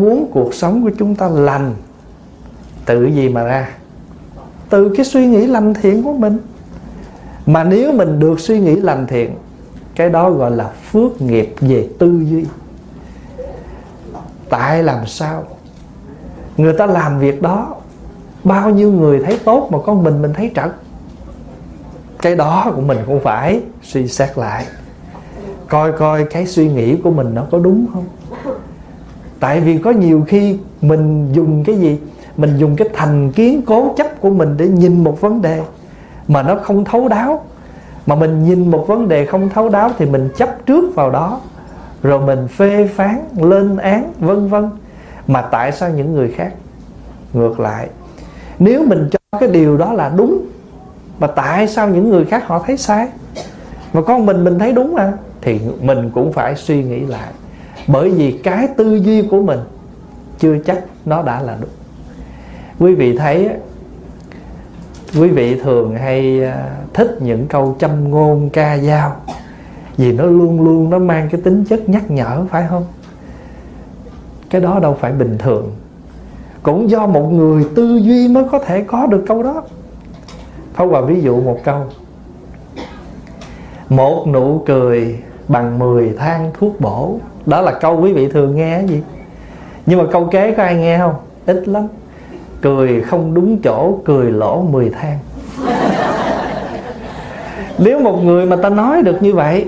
muốn cuộc sống của chúng ta lành, tự gì mà ra? Từ cái suy nghĩ lành thiện của mình. Mà nếu mình được suy nghĩ lành thiện, cái đó gọi là phước nghiệp về tư duy. Tại làm sao? Người ta làm việc đó, bao nhiêu người thấy tốt mà con mình mình thấy trật? Cái đó của mình cũng phải suy xét lại, coi coi cái suy nghĩ của mình nó có đúng không? Tại vì có nhiều khi mình dùng cái gì? Mình dùng cái thành kiến, cố chấp của mình để nhìn một vấn đề mà nó không thấu đáo. Mà mình nhìn một vấn đề không thấu đáo thì mình chấp trước vào đó, rồi mình phê phán, lên án, vân vân. Mà tại sao những người khác ngược lại? Nếu mình cho cái điều đó là đúng, mà tại sao những người khác họ thấy sai? Mà con mình mình thấy đúng à thì mình cũng phải suy nghĩ lại bởi vì cái tư duy của mình chưa chắc nó đã là đúng. Quý vị thấy quý vị thường hay à, thích những câu châm ngôn ca dao vì nó luôn luôn nó mang cái tính chất nhắc nhở, phải không? Cái đó đâu phải bình thường. Cũng do một người tư duy mới có thể có được câu đó. Pháp Hòa ví dụ một câu. Một nụ cười bằng 10 thang thuốc bổ. Đó là câu quý vị thường nghe gì? Nhưng mà câu kế có ai nghe không? Ít lắm. Cười không đúng chỗ, Cười lỗ 10 thang. Nếu một người mà ta nói được như vậy,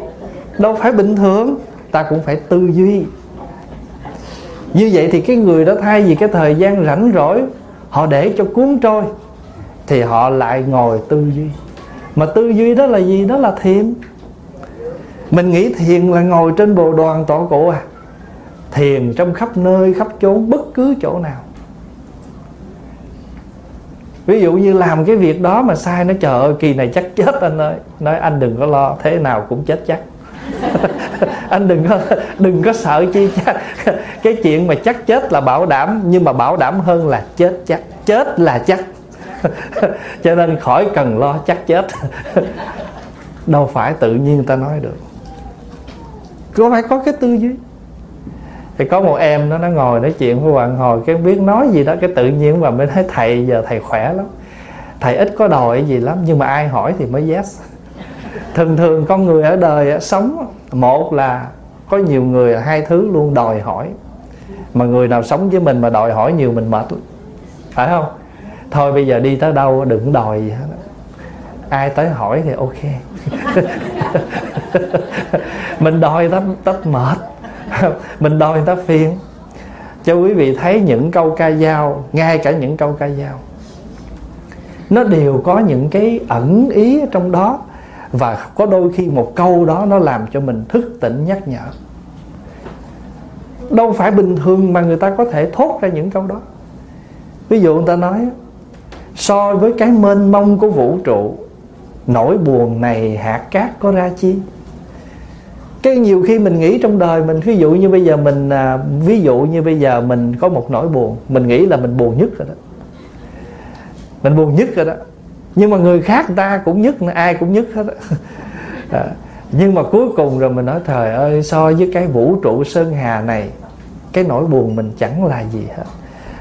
Đâu phải bình thường, Ta cũng phải tư duy. Như vậy thì cái người đó thay vì cái thời gian rảnh rỗi, Họ để cho cuốn trôi, Thì họ lại ngồi tư duy. Mà tư duy đó là gì? Đó là thiền. Mình nghĩ thiền là ngồi trên bồ đoàn tọa cụ à. Thiền trong khắp nơi, khắp chốn, Bất cứ chỗ nào. Ví dụ như làm cái việc đó mà sai nó trời ơi kỳ này chắc chết anh ơi. Nói, anh đừng có lo, thế nào cũng chết chắc. Anh đừng có đừng có sợ chi chắc. Cái chuyện mà chắc chết là bảo đảm, nhưng mà bảo đảm hơn là chết chắc. Chết là chắc. Cho nên khỏi cần lo chắc chết. Đâu phải tự nhiên người ta nói được có phải có cái tư duy? Thì có một em nó nó ngồi nói chuyện với bạn hồi, cái biết nói gì đó, cái tự nhiên và mới thấy thầy, giờ thầy khỏe lắm. Thầy ít có đòi gì lắm, nhưng mà ai hỏi thì mới yes. Thường thường con người ở đời sống một là có nhiều người, hai thứ luôn đòi hỏi. Mà người nào sống với mình mà đòi hỏi nhiều mình mệt lắm. Phải không? Thôi bây giờ đi tới đâu đừng đòi gì hết ai tới hỏi thì ok. mình đòi tắt tắt mệt. Mình đòi người ta phiền. Cho quý vị thấy những câu ca dao, ngay cả những câu ca dao, nó đều có những cái ẩn ý ở trong đó. Và có đôi khi một câu đó nó làm cho mình thức tỉnh nhắc nhở. Đâu phải bình thường mà người ta có thể thốt ra những câu đó. Ví dụ người ta nói, so với cái mênh mông của vũ trụ, nỗi buồn này hạt cát có ra chi? Cái nhiều khi mình nghĩ trong đời mình ví dụ như bây giờ mình à, ví dụ như bây giờ mình có một nỗi buồn mình nghĩ là mình buồn nhất rồi đó. Mình buồn nhất rồi đó. Nhưng mà người khác người ta cũng nhất ai cũng nhất hết à, nhưng mà cuối cùng rồi mình nói trời ơi so với cái vũ trụ sơn hà này cái nỗi buồn mình chẳng là gì hết.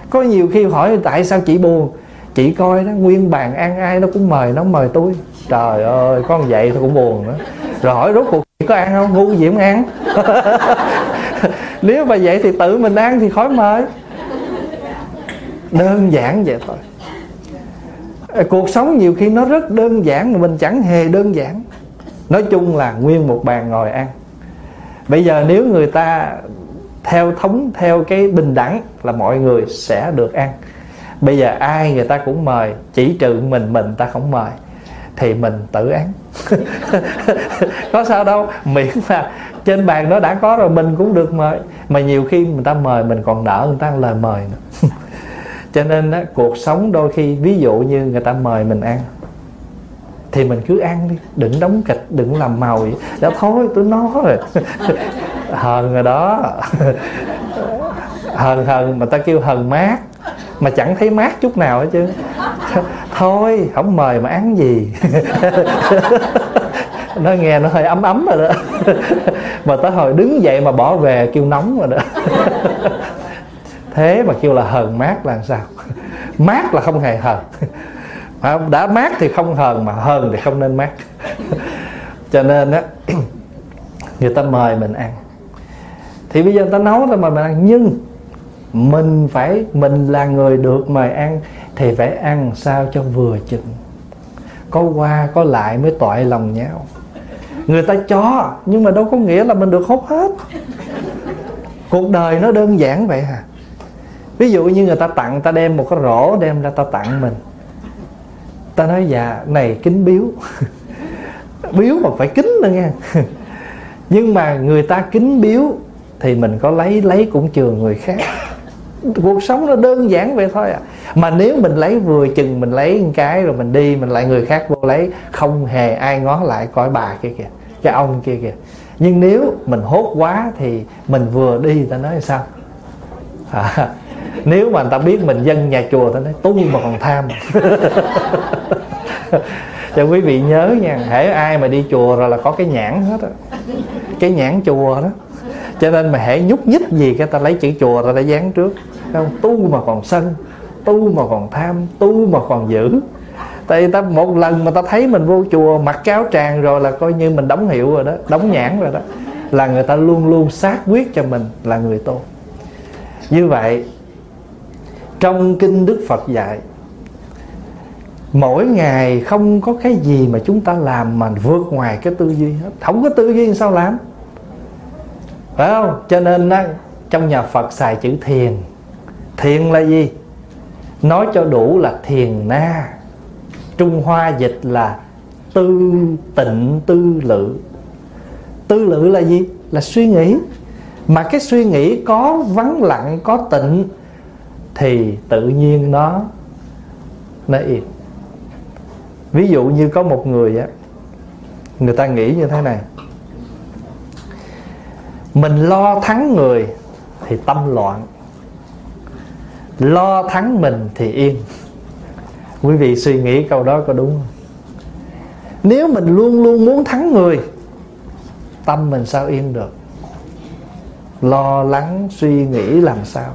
Có nhiều khi hỏi tại sao chị buồn? Chị coi đó nguyên bàn ăn ai nó cũng mời nó mời tôi. Trời ơi con vậy tôi cũng buồn nữa. Rồi hỏi rốt cuộc có ăn không? Ngu gì không ăn? Nếu mà vậy thì tự mình ăn thì khỏi mời. Đơn giản vậy thôi. Cuộc sống nhiều khi nó rất đơn giản mà mình chẳng hề đơn giản. Nói chung là nguyên một bàn ngồi ăn. Bây giờ nếu người ta theo thống, theo cái bình đẳng là mọi người sẽ được ăn. Bây giờ ai người ta cũng mời, chỉ trừ mình mình ta không mời thì mình tự án. Có sao đâu miễn là trên bàn nó đã có rồi mình cũng được mời. Mà nhiều khi người ta mời mình còn nợ người ta lời mời nữa. Cho nên á, cuộc sống đôi khi ví dụ như người ta mời mình ăn thì mình cứ ăn đi đừng đóng kịch đừng làm màu vậy đã thôi tôi nói rồi. Hờn rồi đó. Hờn hờn mà ta kêu hờn mát. Mà chẳng thấy mát chút nào hết chứ thôi, không mời mà ăn gì. Nó nghe nó hơi ấm ấm rồi đó. Mà tới hồi đứng dậy mà bỏ về kêu nóng rồi đó. Thế mà kêu là hờn mát là sao? Mát là không hề hờn. Đã mát thì không hờn, mà hờn thì không nên mát. Cho nên á, người ta mời mình ăn. Thì bây giờ người ta nấu ra mời mình ăn nhưng mình phải, mình là người được mời ăn thì phải ăn sao cho vừa chừng. Có qua, có lại mới toại lòng nhau. Người ta cho, nhưng mà đâu có nghĩa là mình được hốt hết. Cuộc đời nó đơn giản vậy à ví dụ như người ta tặng, ta đem một cái rổ đem ra ta tặng mình. Ta nói dạ này, kính biếu. Biếu mà phải kính nữa nha nhưng mà người ta kính biếu thì mình có lấy lấy cũng chừa người khác cuộc sống nó đơn giản vậy thôi à. Mà nếu mình lấy vừa chừng mình lấy một cái rồi mình đi mình lại người khác vô lấy không hề ai ngó lại coi bà kia kìa cái ông kia kìa. Nhưng nếu mình hốt quá thì mình vừa đi ta nói sao? À, nếu mà người ta biết mình dân nhà chùa ta nói tu mà còn tham. Cho quý vị nhớ nha hễ ai mà đi chùa rồi là có cái nhãn hết á. Cái nhãn chùa đó. Cho nên mà hễ nhúc nhích gì cái ta lấy chữ chùa ra ta dán trước không tu mà còn sân tu mà còn tham tu mà còn giữ. Tại ta một lần mà ta thấy mình vô chùa mặc cáo tràng rồi là coi như mình đóng hiệu rồi đó đóng nhãn rồi đó là người ta luôn luôn xác quyết cho mình là người tu. Như vậy trong kinh đức phật dạy mỗi ngày không có cái gì mà chúng ta làm mà vượt ngoài cái tư duy hết. Không có tư duy sao làm? Phải không? Cho nên đó, trong nhà phật xài chữ thiền thiền là gì? Nói cho đủ là thiền na. Trung hoa dịch là tư tịnh tư lự. Tư lự là gì? Là suy nghĩ. Mà cái suy nghĩ có vắng lặng, có tịnh, thì tự nhiên nó nó yên ví dụ như có một người á, người ta nghĩ như thế này. Mình lo thắng người thì tâm loạn lo thắng mình thì yên. Quý vị suy nghĩ câu đó có đúng không? Nếu mình luôn luôn muốn thắng người, tâm mình sao yên được? Lo lắng, suy nghĩ làm sao?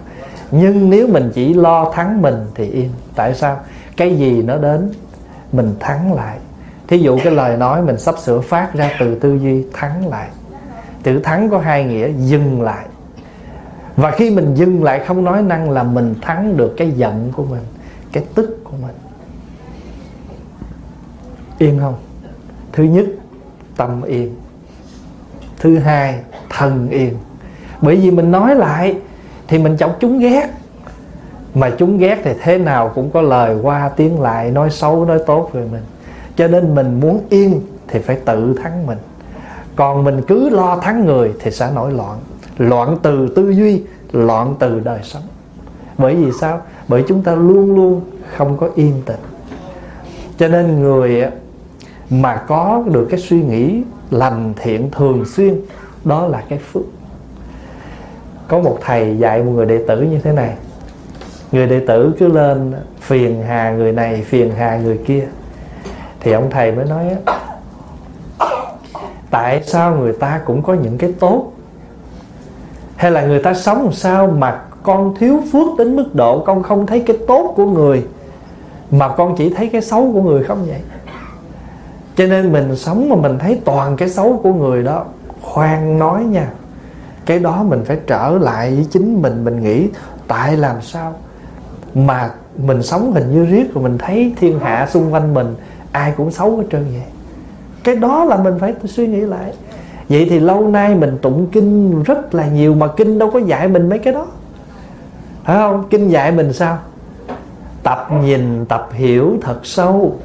Nhưng nếu mình chỉ lo thắng mình thì yên. Tại sao? Cái gì nó đến, mình thắng lại. Thí dụ cái lời nói mình sắp sửa phát ra từ tư duy thắng lại. Chữ thắng có hai nghĩa dừng lại và khi mình dừng lại không nói năng là mình thắng được cái giận của mình, cái tức của mình. Yên không? Thứ nhất, tâm yên. Thứ hai, thần yên. Bởi vì mình nói lại thì mình chọc chúng ghét. Mà chúng ghét thì thế nào cũng có lời qua tiếng lại, nói xấu, nói tốt về mình. Cho nên mình muốn yên thì phải tự thắng mình. Còn mình cứ lo thắng người thì sẽ nổi loạn loạn từ tư duy, loạn từ đời sống. Bởi vì sao? Bởi chúng ta luôn luôn không có yên tĩnh. Cho nên người mà có được cái suy nghĩ lành thiện thường xuyên, đó là cái phước. Có một thầy dạy một người đệ tử như thế này. Người đệ tử cứ lên phiền hà người này, phiền hà người kia. Thì ông thầy mới nói tại sao người ta cũng có những cái tốt hay là người ta sống làm sao mà con thiếu phước đến mức độ con không thấy cái tốt của người, mà con chỉ thấy cái xấu của người không vậy? Cho nên mình sống mà mình thấy toàn cái xấu của người đó, khoan nói nha, cái đó mình phải trở lại với chính mình mình nghĩ tại làm sao mà mình sống hình như riết rồi mình thấy thiên hạ xung quanh mình ai cũng xấu hết trơn vậy? Cái đó là mình phải suy nghĩ lại vậy thì lâu nay mình tụng kinh rất là nhiều mà kinh đâu có dạy mình mấy cái đó. Phải không? Kinh dạy mình sao? Tập nhìn, tập hiểu thật sâu.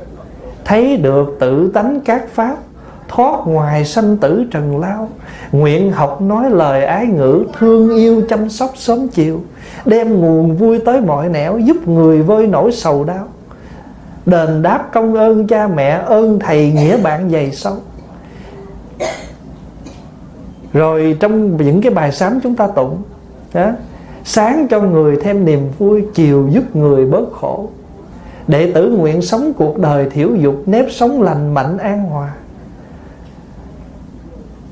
Thấy được tự tánh các pháp, thoát ngoài sanh tử trần lao. Nguyện học nói lời ái ngữ, thương yêu chăm sóc sớm chiều. Đem nguồn vui tới mọi nẻo, giúp người vơi nỗi sầu đau. Đền đáp công ơn cha mẹ, ơn thầy nghĩa bạn dày sâu rồi trong những cái bài sám chúng ta tụng đó, sáng cho người thêm niềm vui chiều giúp người bớt khổ. Đệ tử nguyện sống cuộc đời thiểu dục nếp sống lành mạnh an hòa.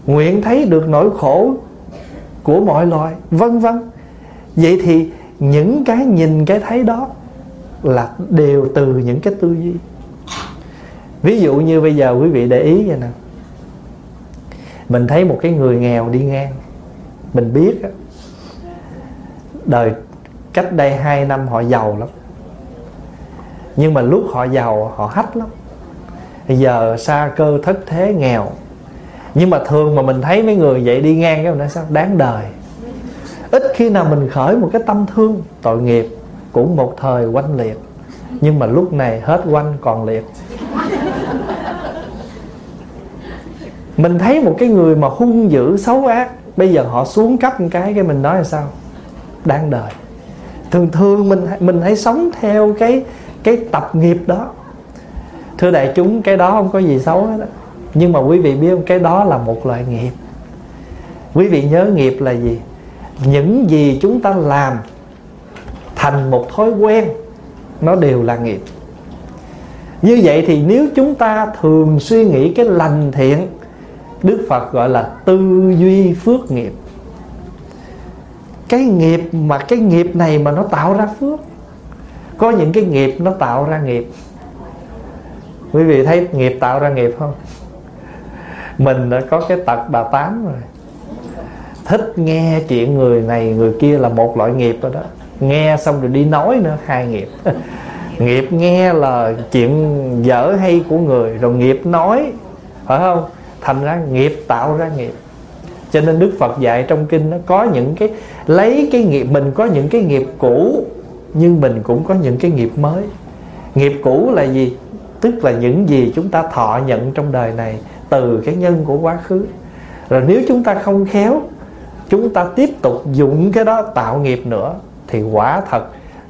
Nguyện thấy được nỗi khổ của mọi loài vân vân. Vậy thì những cái nhìn cái thấy đó là đều từ những cái tư duy. Ví dụ như bây giờ quý vị để ý vậy nè mình thấy một cái người nghèo đi ngang. Mình biết á, đời cách đây 2 năm họ giàu lắm. Nhưng mà lúc họ giàu, họ hách lắm. Bây giờ xa cơ thất thế nghèo. Nhưng mà thường mà mình thấy mấy người vậy đi ngang cái mình nói sao? Đáng đời. Ít khi nào mình khởi một cái tâm thương, tội nghiệp cũng một thời quanh liệt. Nhưng mà lúc này hết quanh còn liệt. Mình thấy một cái người mà hung dữ, xấu ác, bây giờ họ xuống cấp một cái cái mình nói là sao? Đang đời thường thường mình mình hãy sống theo cái cái tập nghiệp đó. Thưa đại chúng, cái đó không có gì xấu hết đó. nhưng mà quý vị biết không? Cái đó là một loại nghiệp. Quý vị nhớ nghiệp là gì? Những gì chúng ta làm thành một thói quen, nó đều là nghiệp. Như vậy thì nếu chúng ta thường suy nghĩ cái lành thiện đức phật gọi là tư duy phước nghiệp. Cái nghiệp mà cái nghiệp này mà nó tạo ra phước, có những cái nghiệp nó tạo ra nghiệp. Quý vị thấy nghiệp tạo ra nghiệp không? Mình đã có cái tật bà tám rồi. Thích nghe chuyện người này người kia là một loại nghiệp rồi đó. Nghe xong rồi đi nói nữa, hai nghiệp. Nghiệp nghe là chuyện dở hay của người, rồi nghiệp nói, phải không? Thành ra nghiệp, tạo ra nghiệp. Cho nên đức phật dạy trong kinh nó có những cái, lấy cái nghiệp, mình có những cái nghiệp cũ, nhưng mình cũng có những cái nghiệp mới. Nghiệp cũ là gì? Tức là những gì chúng ta thọ nhận trong đời này từ cái nhân của quá khứ. Rồi nếu chúng ta không khéo, chúng ta tiếp tục dụng cái đó tạo nghiệp nữa, thì quả thật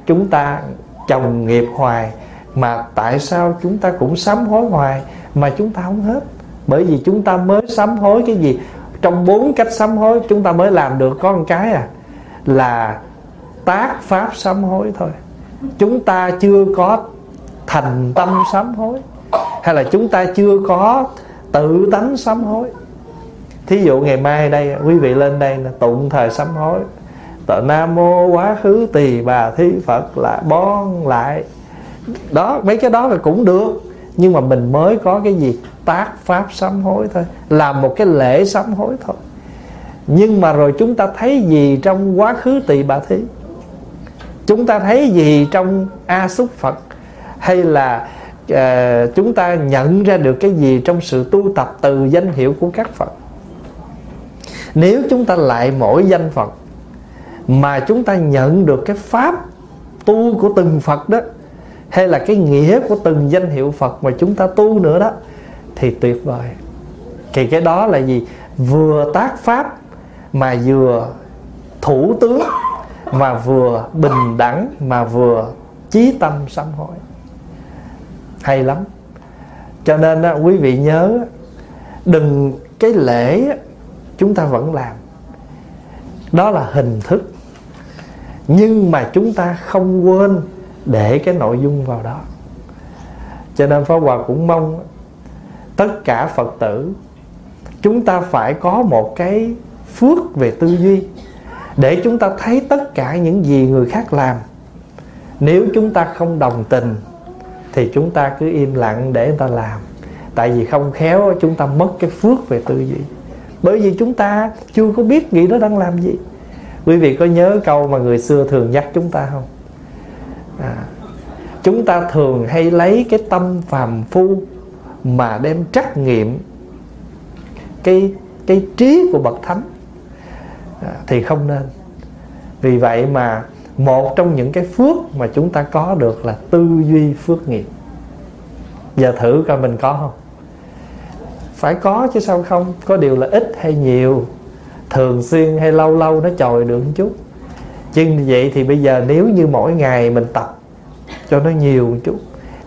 chúng ta chồng nghiệp hoài, mà tại sao chúng ta cũng sám hối hoài mà chúng ta không hết? Bởi vì chúng ta mới sám hối cái gì? Trong bốn cách sám hối, chúng ta mới làm được có một cái à là tác pháp sám hối thôi. Chúng ta chưa có thành tâm sám hối, hay là chúng ta chưa có tự tánh sám hối. Thí dụ ngày mai đây, quý vị lên đây là tụng thời sám hối. Tờ nam mô quá khứ tỳ bà thí phật là bon lại. Đó, mấy cái đó là cũng được, nhưng mà mình mới có cái gì? Tác pháp sám hối thôi làm một cái lễ sám hối thôi. Nhưng mà rồi chúng ta thấy gì trong quá khứ tỳ bà thí? Chúng ta thấy gì trong a xúc phật? Hay là uh, chúng ta nhận ra được cái gì trong sự tu tập từ danh hiệu của các phật? Nếu chúng ta lại mỗi danh phật mà chúng ta nhận được cái pháp tu của từng phật đó hay là cái nghĩa của từng danh hiệu phật mà chúng ta tu nữa đó thì tuyệt vời. Thì cái đó là gì? Vừa tác pháp mà vừa thủ tướng mà vừa bình đẳng mà vừa chí tâm sám hối. Hay lắm. Cho nên đó, quý vị nhớ đừng cái lễ chúng ta vẫn làm. Đó là hình thức. Nhưng mà chúng ta không quên để cái nội dung vào đó. Cho nên Pháp Hòa cũng mong tất cả Phật tử chúng ta phải có một cái phước về tư duy để chúng ta thấy tất cả những gì người khác làm. Nếu chúng ta không đồng tình thì chúng ta cứ im lặng để người ta làm. Tại vì không khéo chúng ta mất cái phước về tư duy. Bởi vì chúng ta chưa có biết nghĩ nó đang làm gì. Quý vị có nhớ câu mà người xưa thường nhắc chúng ta không? À, chúng ta thường hay lấy cái tâm phàm phu mà đem trắc nghiệm cái cái trí của bậc thánh à, thì không nên. Vì vậy mà một trong những cái phước mà chúng ta có được là tư duy phước nghiệp. Giờ thử coi mình có không? Phải có chứ sao không? Có điều là ít hay nhiều? Thường xuyên hay lâu lâu nó chồi được một chút. Chứ vậy thì bây giờ nếu như mỗi ngày mình tập cho nó nhiều một chút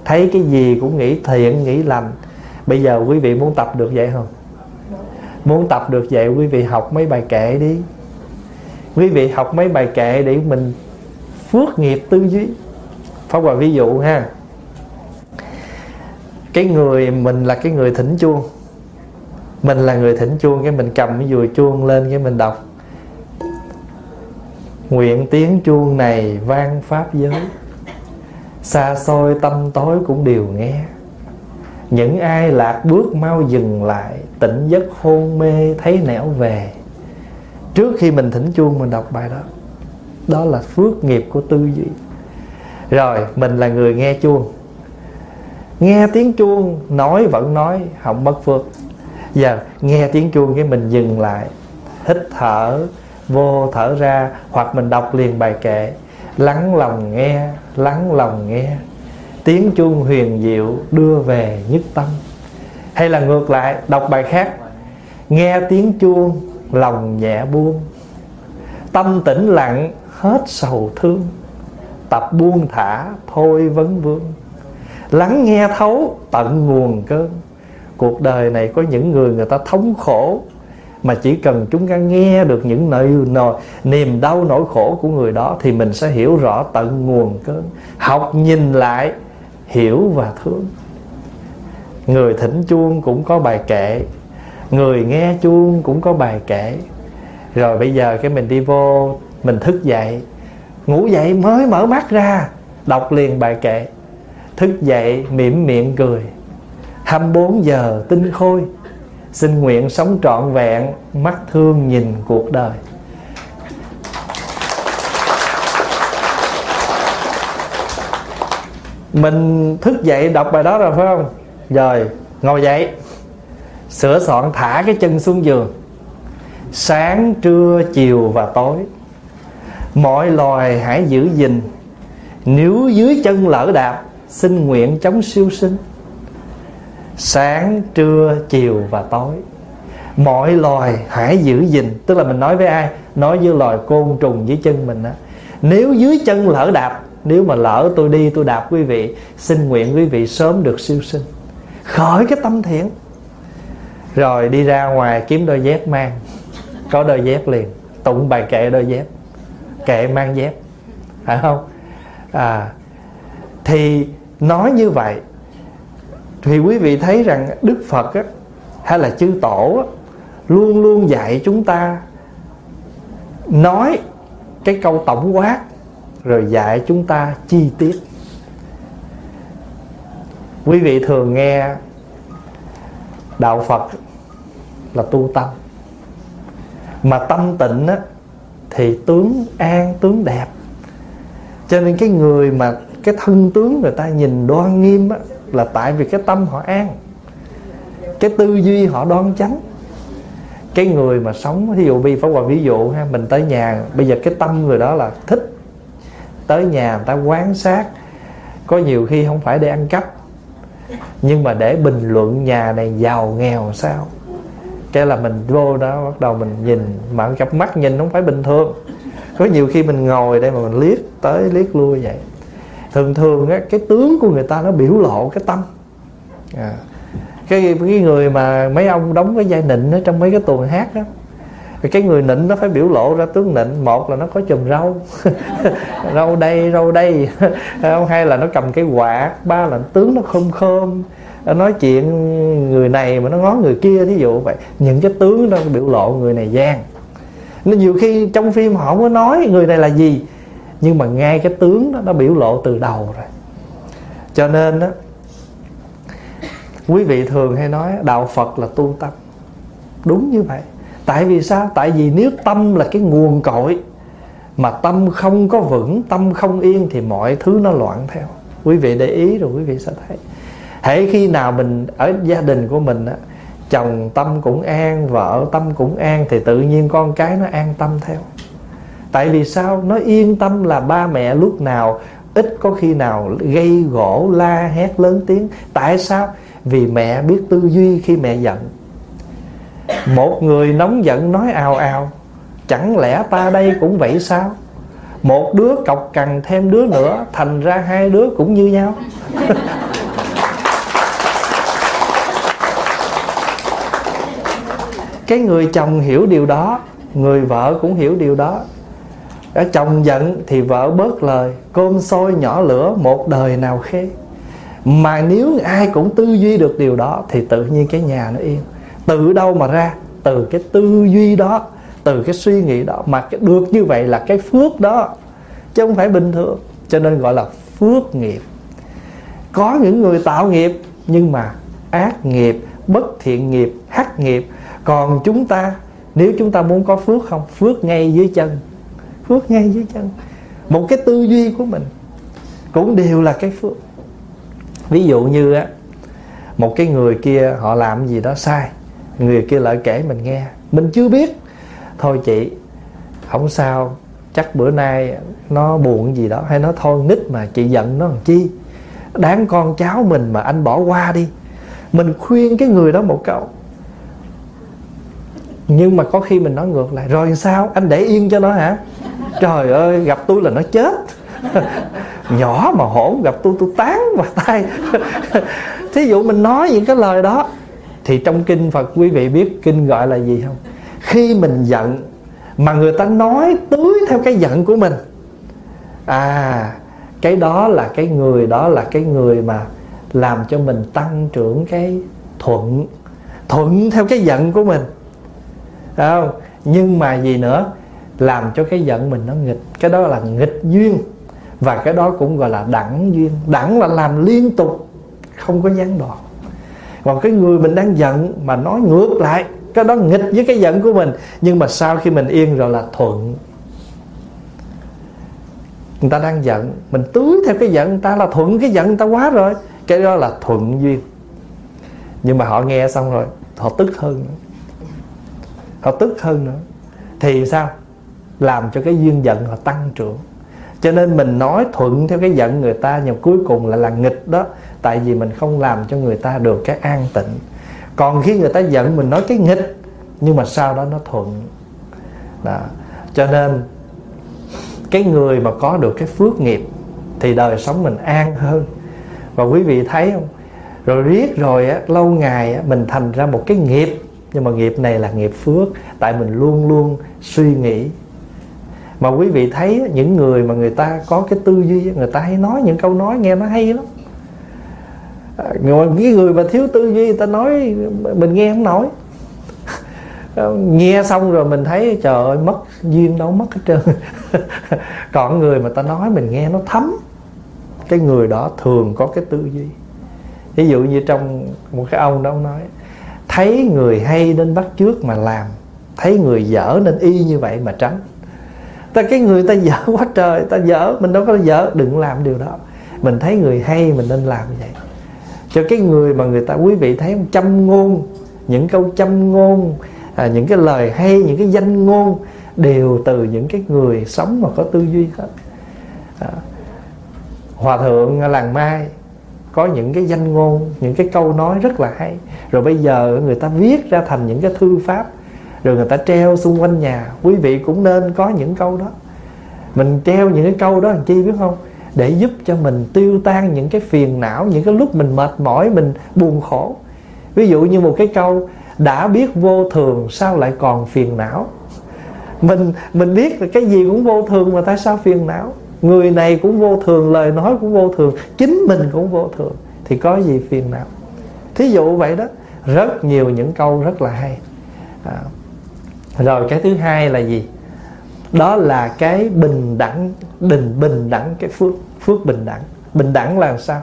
thấy cái gì cũng nghĩ thiện nghĩ lành bây giờ quý vị muốn tập được vậy không? Muốn tập được vậy quý vị học mấy bài kệ đi. Quý vị học mấy bài kệ để mình phước nghiệp tư duy. Pháp Hòa ví dụ ha. Cái người mình là cái người thỉnh chuông. Mình là người thỉnh chuông, Cái mình cầm cái dùi chuông lên, Cái mình đọc. Nguyện tiếng chuông này vang pháp giới. Xa xôi tâm tối cũng đều nghe những ai lạc bước mau dừng lại, tỉnh giấc hôn mê thấy nẻo về. Trước khi mình thỉnh chuông, mình đọc bài đó. Đó là phước nghiệp của tư duy. Rồi, mình là người nghe chuông. Nghe tiếng chuông, nói vẫn nói, không mất phước. Giờ, nghe tiếng chuông cái mình dừng lại, hít thở, vô thở ra, hoặc mình đọc liền bài kệ. Lắng lòng nghe, lắng lòng nghe tiếng chuông huyền diệu đưa về nhất tâm. Hay là ngược lại đọc bài khác nghe tiếng chuông lòng nhẹ buông. Tâm tĩnh lặng hết sầu thương. Tập buông thả thôi vấn vương. Lắng nghe thấu tận nguồn cơn. Cuộc đời này có những người người ta thống khổ mà chỉ cần chúng ta nghe được những nỗi, nỗi niềm đau nỗi khổ của người đó thì mình sẽ hiểu rõ tận nguồn cơn. Học nhìn lại hiểu và thương. Người thỉnh chuông cũng có bài kệ, người nghe chuông cũng có bài kệ. Rồi bây giờ cái mình đi vô, mình thức dậy, ngủ dậy mới mở mắt ra, đọc liền bài kệ. Thức dậy mỉm miệng cười. 24 giờ tinh khôi. Xin nguyện sống trọn vẹn, mắt thương nhìn cuộc đời. Mình thức dậy đọc bài đó rồi, phải không? Rồi, ngồi dậy. Sửa soạn, thả cái chân xuống giường. Sáng, trưa, chiều và tối. Mọi loài hãy giữ gìn. Nếu dưới chân lỡ đạp, xin nguyện chống siêu sinh. Sáng, trưa, chiều và tối. Mọi loài hãy giữ gìn. Tức là mình nói với ai? Nói với loài côn trùng dưới chân mình á. Nếu dưới chân lỡ đạp nếu mà lỡ tôi đi tôi đạp quý vị xin nguyện quý vị sớm được siêu sinh. Khởi cái tâm thiện. Rồi đi ra ngoài kiếm đôi dép mang. Có đôi dép liền. Tụng bài kệ đôi dép. Kệ mang dép. Phải không? À thì nói như vậy thì quý vị thấy rằng đức phật á, hay là chư tổ á, luôn luôn dạy chúng ta nói cái câu tổng quát rồi dạy chúng ta chi tiết. Quý vị thường nghe đạo phật là tu tâm. Mà tâm tịnh á, thì tướng an, tướng đẹp. Cho nên cái người mà cái thân tướng người ta nhìn đoan nghiêm á, là tại vì cái tâm họ an. Cái tư duy họ đoan chánh. Cái người mà sống ví dụ bi phải qua ví dụ ha, mình tới nhà, bây giờ cái tâm người đó là thích tới nhà người ta quan sát. Có nhiều khi không phải để ăn cắp nhưng mà để bình luận nhà này giàu nghèo sao? Cái là mình vô đó bắt đầu mình nhìn mà cặp mắt nhìn không phải bình thường. Có nhiều khi mình ngồi đây mà mình liếc tới liếc lui vậy. Thường thường á, cái tướng của người ta nó biểu lộ cái tâm. À. cái cái người mà mấy ông đóng cái giai nịnh ở trong mấy cái tuần hát đó cái người nịnh nó phải biểu lộ ra tướng nịnh. Một là nó có chùm rau rau đây rau đây. Không hay là nó cầm cái quạt. Ba là tướng nó khom khom nói chuyện người này mà nó ngó người kia, thí dụ vậy. Những cái tướng nó biểu lộ người này gian. Nên nhiều khi trong phim họ không có nói người này là gì. Nhưng mà ngay cái tướng đó, nó biểu lộ từ đầu rồi. Cho nên đó quý vị thường hay nói, đạo phật là tu tâm đúng như vậy tại vì sao? Tại vì nếu tâm là cái nguồn cội mà tâm không có vững, tâm không yên thì mọi thứ nó loạn theo. Quý vị để ý rồi quý vị sẽ thấy. Hễ khi nào mình ở gia đình của mình á, chồng tâm cũng an, vợ tâm cũng an thì tự nhiên con cái nó an tâm theo. Tại vì sao? Nó yên tâm là ba mẹ lúc nào, ít có khi nào gây gỗ, la hét, lớn tiếng. Tại sao? Vì mẹ biết tư duy khi mẹ giận một người nóng giận nói ào ào, chẳng lẽ ta đây cũng vậy sao? Một đứa cọc cằn thêm đứa nữa, thành ra hai đứa cũng như nhau. Cái người chồng hiểu điều đó, người vợ cũng hiểu điều đó. Đã chồng giận thì vợ bớt lời, cơm sôi nhỏ lửa một đời nào khê. Mà nếu ai cũng tư duy được điều đó, thì tự nhiên cái nhà nó yên từ đâu mà ra? Từ cái tư duy đó, từ cái suy nghĩ đó. Mà cái được như vậy là cái phước đó, chứ không phải bình thường. Cho nên gọi là phước nghiệp. Có những người tạo nghiệp, nhưng mà ác nghiệp, bất thiện nghiệp, hắc nghiệp. Còn chúng ta, nếu chúng ta muốn có phước không? Phước ngay dưới chân. Phước ngay dưới chân. Một cái tư duy của mình cũng đều là cái phước. Ví dụ như á, một cái người kia họ làm gì đó sai người kia lại kể mình nghe. Mình chưa biết. Thôi chị, không sao. Chắc bữa nay nó buồn gì đó, hay nó thôi nít mà chị giận nó làm chi? Đáng con cháu mình mà anh bỏ qua đi. Mình khuyên cái người đó một câu. Nhưng mà có khi mình nói ngược lại, rồi sao? Anh để yên cho nó hả? Trời ơi, gặp tôi là nó chết. Nhỏ mà hổn gặp tôi tôi tán vào tay. Thí dụ mình nói những cái lời đó thì trong kinh phật quý vị biết kinh gọi là gì không? Khi mình giận mà người ta nói tưới theo cái giận của mình. À cái đó là cái người, đó là cái người mà làm cho mình tăng trưởng cái thuận thuận theo cái giận của mình. Đấy không? Nhưng mà gì nữa? Làm cho cái giận mình nó nghịch. Cái đó là nghịch duyên. Và cái đó cũng gọi là đẳng duyên. Đẳng là làm liên tục, không có gián đoạn còn cái người mình đang giận mà nói ngược lại, cái đó nghịch với cái giận của mình. Nhưng mà sau khi mình yên rồi là thuận. Người ta đang giận, mình tưới theo cái giận người ta là thuận cái giận người ta quá rồi. Cái đó là thuận duyên. Nhưng mà họ nghe xong rồi, họ tức hơn nữa. Họ tức hơn nữa. Thì sao? Làm cho cái duyên giận họ tăng trưởng cho nên mình nói thuận theo cái giận người ta nhưng cuối cùng là là nghịch đó. Tại vì mình không làm cho người ta được cái an tịnh. Còn khi người ta giận mình nói cái nghịch nhưng mà sau đó nó thuận. Đó. cho nên cái người mà có được cái phước nghiệp thì đời sống mình an hơn. Và quý vị thấy không? Rồi riết rồi á, lâu ngày á, mình thành ra một cái nghiệp. Nhưng mà nghiệp này là nghiệp phước. Tại mình luôn luôn suy nghĩ mà quý vị thấy những người mà người ta có cái tư duy, người ta hay nói những câu nói nghe nó hay lắm. À, cái người mà thiếu tư duy, người ta nói mình nghe không nổi. À, nghe xong rồi mình thấy trời ơi, mất duyên đâu, mất hết trơn. Còn người mà ta nói mình nghe nó thấm. Cái người đó thường có cái tư duy. Ví dụ như trong một cái ông đó ông nói, thấy người hay nên bắt trước mà làm, thấy người dở nên y như vậy mà tránh ta cái người ta dở quá trời ta dở mình đâu có dở. Đừng làm điều đó. Mình thấy người hay mình nên làm vậy. Cho cái người mà người ta quý vị thấy châm ngôn. Những câu châm ngôn à, những cái lời hay những cái danh ngôn đều từ những cái người sống mà có tư duy hết. À, hòa thượng làng mai có những cái danh ngôn những cái câu nói rất là hay. Rồi bây giờ người ta viết ra thành những cái thư pháp rồi người ta treo xung quanh nhà. Quý vị cũng nên có những câu đó. Mình treo những cái câu đó làm chi biết không? Để giúp cho mình tiêu tan những cái phiền não những cái lúc mình mệt mỏi mình buồn khổ. Ví dụ như một cái câu đã biết vô thường sao lại còn phiền não? Mình mình biết là cái gì cũng vô thường mà tại sao phiền não? Người này cũng vô thường lời nói cũng vô thường chính mình cũng vô thường. Thì có gì phiền não? Thí dụ vậy đó. Rất nhiều những câu rất là hay. À, rồi cái thứ hai là gì? Đó là cái bình đẳng bình bình đẳng, cái phước phước bình đẳng. Bình đẳng là sao?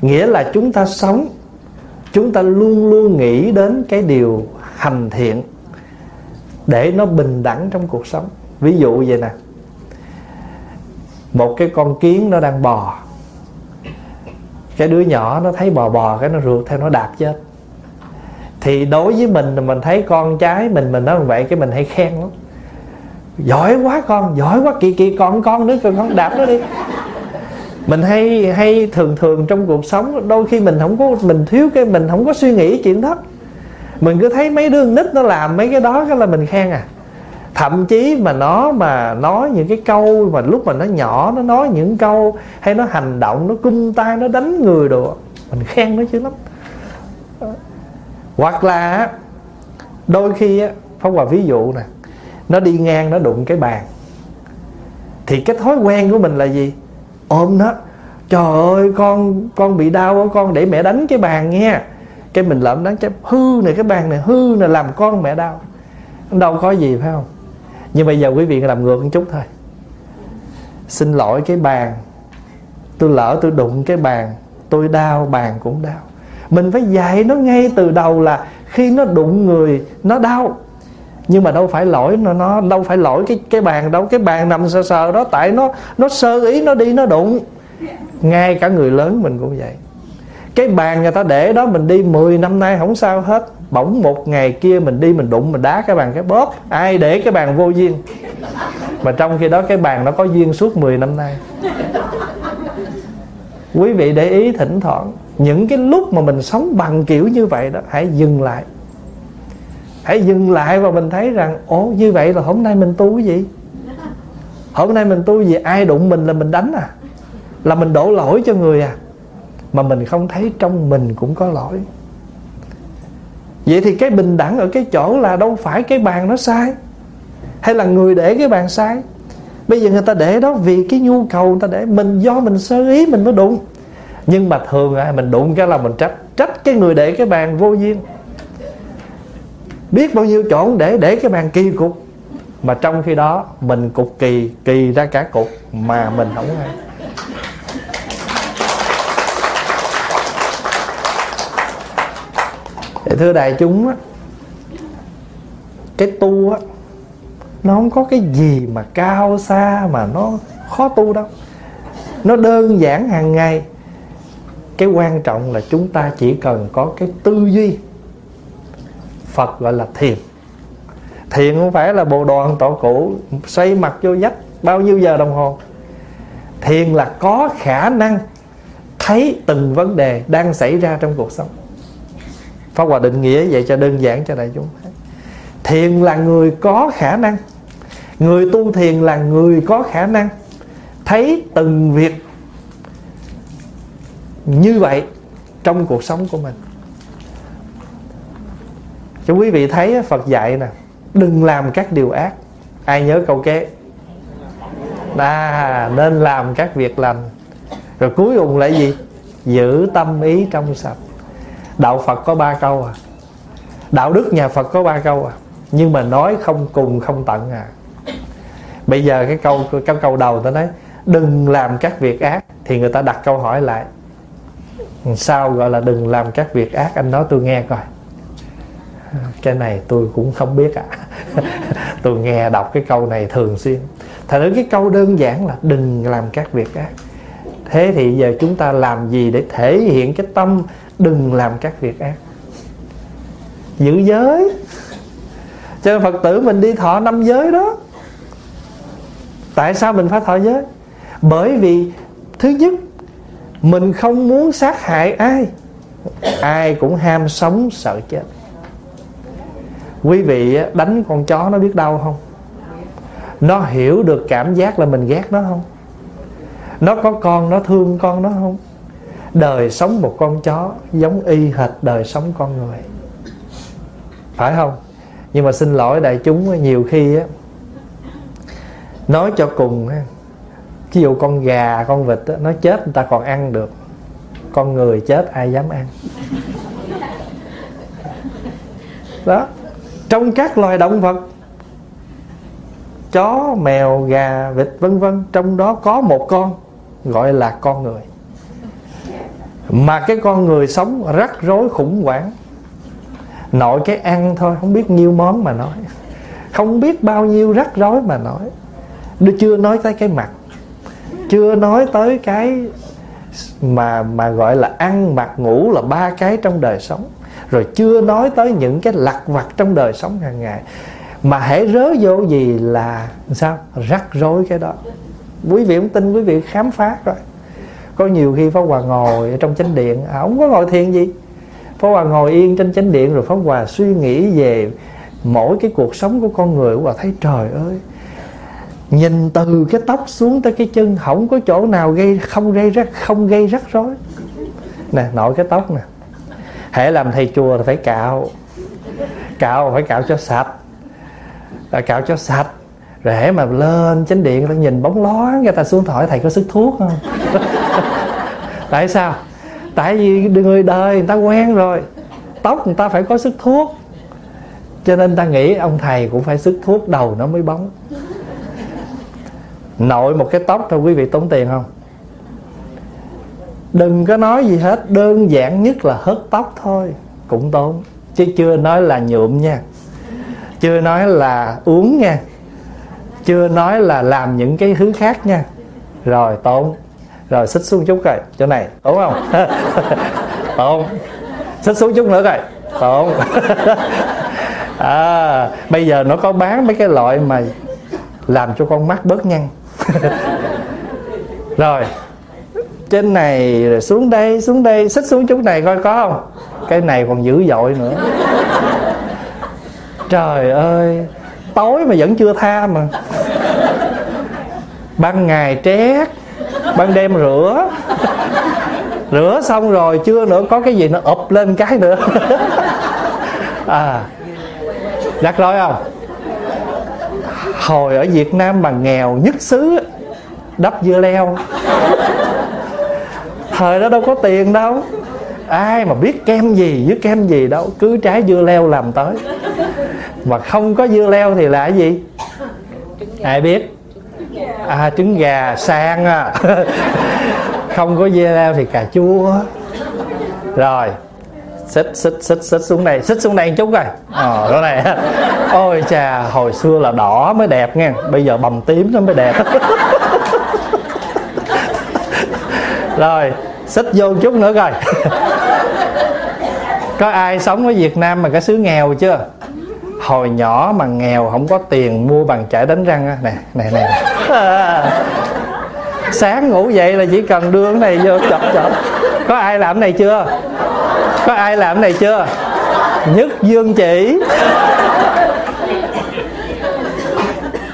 Nghĩa là chúng ta sống, chúng ta luôn luôn nghĩ đến cái điều hành thiện để nó bình đẳng trong cuộc sống. Ví dụ vậy nè. Một cái con kiến nó đang bò. Cái đứa nhỏ nó thấy bò bò, cái nó rượt theo, nó đạp chết thì đối với mình mình thấy con trái mình mình nói vậy cái mình hay khen lắm. Giỏi quá con, giỏi quá kỳ kỳ con con nữa con con đạp nó đi. Mình hay hay thường thường trong cuộc sống, đôi khi mình không có, mình thiếu cái, mình không có suy nghĩ chuyện đó. Mình cứ thấy mấy đứa nít nó làm mấy cái đó, cái là mình khen à. Thậm chí mà nó, mà nói những cái câu mà lúc mà nó nhỏ, nó nói những câu hay nó hành động, nó cung tay nó đánh người đồ, mình khen nó chứ lắm hoặc là đôi khi á phong hòa ví dụ nè, nó đi ngang nó đụng cái bàn. Thì cái thói quen của mình là gì? Ôm nó. Trời ơi, con con bị đau con để mẹ đánh cái bàn nghe cái mình lợm đánh cái hư này cái bàn này, hư này làm con mẹ đau. Đâu có gì, phải không? Nhưng bây giờ quý vị làm ngược một chút thôi. Xin lỗi cái bàn. Tôi lỡ tôi đụng cái bàn, tôi đau, bàn cũng đau mình phải dạy nó ngay từ đầu là khi nó đụng người, nó đau. Nhưng mà đâu phải lỗi nó nó đâu phải lỗi cái cái bàn đâu. Cái bàn nằm sờ sờ đó, tại nó nó sơ ý, nó đi, nó đụng. Ngay cả người lớn mình cũng vậy. Cái bàn người ta để đó, mình đi 10 năm nay không sao hết. Bỗng một ngày kia mình đi, mình đụng, mình đá cái bàn cái bóp. Ai để cái bàn vô duyên? Mà trong khi đó cái bàn nó có duyên suốt 10 năm nay. Quý vị để ý thỉnh thoảng những cái lúc mà mình sống bằng kiểu như vậy đó, hãy dừng lại. Hãy dừng lại và mình thấy rằng, ồ, như vậy là hôm nay mình tu cái gì? Hôm nay mình tu gì? Ai đụng mình là mình đánh à? Là mình đổ lỗi cho người à? Mà mình không thấy trong mình cũng có lỗi. Vậy thì cái bình đẳng ở cái chỗ là đâu phải cái bàn nó sai, hay là người để cái bàn sai. Bây giờ người ta để đó vì cái nhu cầu người ta để, mình do mình sơ ý mình mới đụng nhưng mà thường à, mình đụng cái là mình trách trách cái người để cái bàn vô duyên. Biết bao nhiêu chỗ để để cái bàn kỳ cục. Mà trong khi đó mình cục kỳ kỳ ra cả cục mà mình không hay thưa đại chúng á cái tu á nó không có cái gì mà cao xa mà nó khó tu đâu. Nó đơn giản hàng ngày cái quan trọng là chúng ta chỉ cần có cái tư duy. Phật gọi là thiền. Thiền không phải là bồ đoàn tổ cụ xoay mặt vô dách bao nhiêu giờ đồng hồ. Thiền là có khả năng thấy từng vấn đề đang xảy ra trong cuộc sống. Pháp Hòa định nghĩa vậy cho đơn giản, cho đại chúng. Thiền là người có khả năng. Người tu thiền là người có khả năng Thấy từng việc như vậy Trong cuộc sống của mình. Cho quý vị thấy Phật dạy nè Đừng làm các điều ác. Ai nhớ câu kế? À, Nên làm các việc lành. Rồi cuối cùng là gì? Giữ tâm ý trong sạch. Đạo phật có ba câu à. Đạo đức nhà phật có ba câu à. Nhưng mà nói không cùng không tận à. Bây giờ cái câu cái câu đầu ta nói đừng làm các việc ác. Thì người ta đặt câu hỏi lại sao gọi là đừng làm các việc ác, anh nói tôi nghe coi. Cái này tôi cũng không biết ạ. À. tôi nghe đọc cái câu này thường xuyên. Thành ra cái câu đơn giản là đừng làm các việc ác. Thế thì giờ chúng ta làm gì để thể hiện cái tâm đừng làm các việc ác? Giữ giới. Cho nên phật tử mình đi thọ năm giới đó. Tại sao mình phải thọ giới? Bởi vì thứ nhất mình không muốn sát hại ai. Ai cũng ham sống sợ chết. Quý vị đánh con chó nó biết đau không? Nó hiểu được cảm giác là mình ghét nó không? Nó có con, nó thương con nó không? Đời sống một con chó giống y hệt đời sống con người. Phải không? Nhưng mà xin lỗi đại chúng nhiều khi á, nói cho cùng ví dụ con gà con vịt đó, nó chết người ta còn ăn được. Con người chết ai dám ăn? Đó. Trong các loài động vật chó mèo gà vịt vân vân trong đó có một con gọi là con người. Mà cái con người sống rắc rối khủng hoảng. Nội cái ăn thôi không biết nhiêu món mà nói. Không biết bao nhiêu rắc rối mà nói. Nó chưa nói tới cái mặt chưa nói tới cái mà mà gọi là ăn mặc ngủ là ba cái trong đời sống. Rồi chưa nói tới những cái lặt vặt trong đời sống hàng ngày. Mà hãy rớ vô gì là sao? Rắc rối cái đó. Quý vị không tin quý vị khám phá rồi. Có nhiều khi pháp hòa ngồi trong chánh điện à, không có ngồi thiền gì. Pháp hòa ngồi yên trên chánh điện rồi pháp hòa suy nghĩ về mỗi cái cuộc sống của con người. Và thấy trời ơi nhìn từ cái tóc xuống tới cái chân, không có chỗ nào gây, không gây rắc, không gây rắc rối. Nè, nội cái tóc nè. Hễ làm thầy chùa là phải cạo. Cạo phải cạo cho sạch. À, cạo cho sạch. Rồi hãy mà lên chánh điện người ta nhìn bóng ló người ta xuống hỏi thầy có sức thuốc không? Tại sao? Tại vì người đời, người ta quen rồi. Tóc người ta phải có sức thuốc. Cho nên ta nghĩ ông thầy cũng phải sức thuốc, đầu nó mới bóng nội một cái tóc thôi quý vị tốn tiền không? Đừng có nói gì hết đơn giản nhất là hớt tóc thôi cũng tốn. Chứ chưa nói là nhuộm nha. Chưa nói là uống nha. Chưa nói là làm những cái thứ khác nha. Rồi tốn. Rồi xích xuống chút rồi chỗ này tốn không? Tốn. Xích xuống chút nữa rồi tốn. À, bây giờ nó có bán mấy cái loại mà làm cho con mắt bớt nhăn. rồi. Trên này rồi xuống đây xuống đây, xích xuống chút này coi có không? Cái này còn dữ dội nữa. Trời ơi, tối mà vẫn chưa tha mà. Ban ngày trét, ban đêm rửa. Rửa xong rồi chưa nữa, có cái gì nó ụp lên cái nữa. À rắc rối không? Hồi ở việt nam mà nghèo nhất xứ đắp dưa leo. Thời đó đâu có tiền đâu. Ai mà biết kem gì với kem gì đâu, cứ trái dưa leo làm tới. Mà không có dưa leo thì là cái gì? Ai biết? À trứng gà sang à không có dưa leo thì cà chua. Rồi xích xích xích xích xuống đây xích xuống đây một chút coi ờ đó này ôi chà hồi xưa là đỏ mới đẹp nha bây giờ bầm tím nó mới đẹp. Rồi xích vô chút nữa coi. Có ai sống ở việt nam mà cái xứ nghèo chưa? Hồi nhỏ mà nghèo không có tiền mua bằng chải đánh răng á. Nè nè nè. À, sáng ngủ dậy là chỉ cần đưa cái này vô chọc chọc. Có ai làm cái này chưa? Có ai làm cái này chưa? Nhất dương chỉ.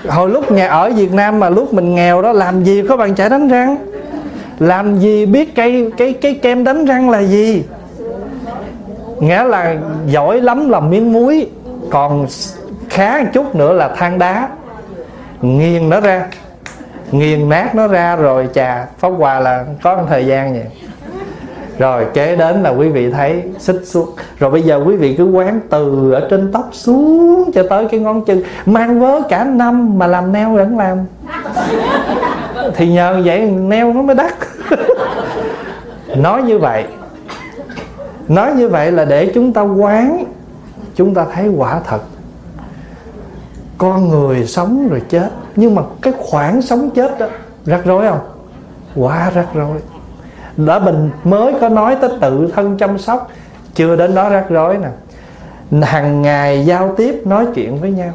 Hồi lúc nhà ở Việt Nam mà lúc mình nghèo đó làm gì có bằng chải đánh răng? Làm gì biết cây cái cái kem đánh răng là gì? Nghĩa là giỏi lắm là miếng muối còn khá một chút nữa là than đá. Nghiền nó ra nghiền nát nó ra rồi chà, pháp quà là có một thời gian vậy rồi, kế đến là quý vị thấy xích xuống. Rồi bây giờ quý vị cứ quán từ ở trên tóc xuống cho tới cái ngón chân. Mang vớ cả năm mà làm neo vẫn làm. Thì nhờ vậy neo nó mới đắt. Nói như vậy. Nói như vậy là để chúng ta quán, chúng ta thấy quả thật. Con người sống rồi chết, nhưng mà cái khoảng sống chết đó, rắc rối không? Quá rắc rối đã mình mới có nói tới tự thân chăm sóc, chưa đến đó rắc rối nè. Hàng ngày giao tiếp, nói chuyện với nhau.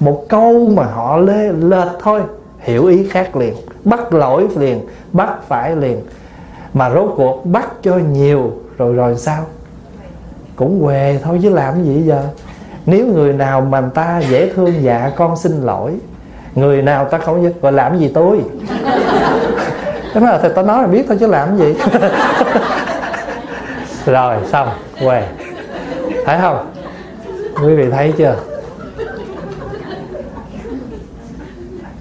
Một câu mà họ lê, lệch thôi, hiểu ý khác liền, bắt lỗi liền, bắt phải liền. Mà rốt cuộc bắt cho nhiều, rồi rồi sao? Cũng què thôi chứ làm gì giờ? Nếu người nào mà người ta dễ thương dạ con xin lỗi. Người nào ta không gọi làm gì tôi? Cái đó là thì tao nói là biết thôi chứ làm gì? Rồi, xong quê thấy không? Quý vị thấy chưa?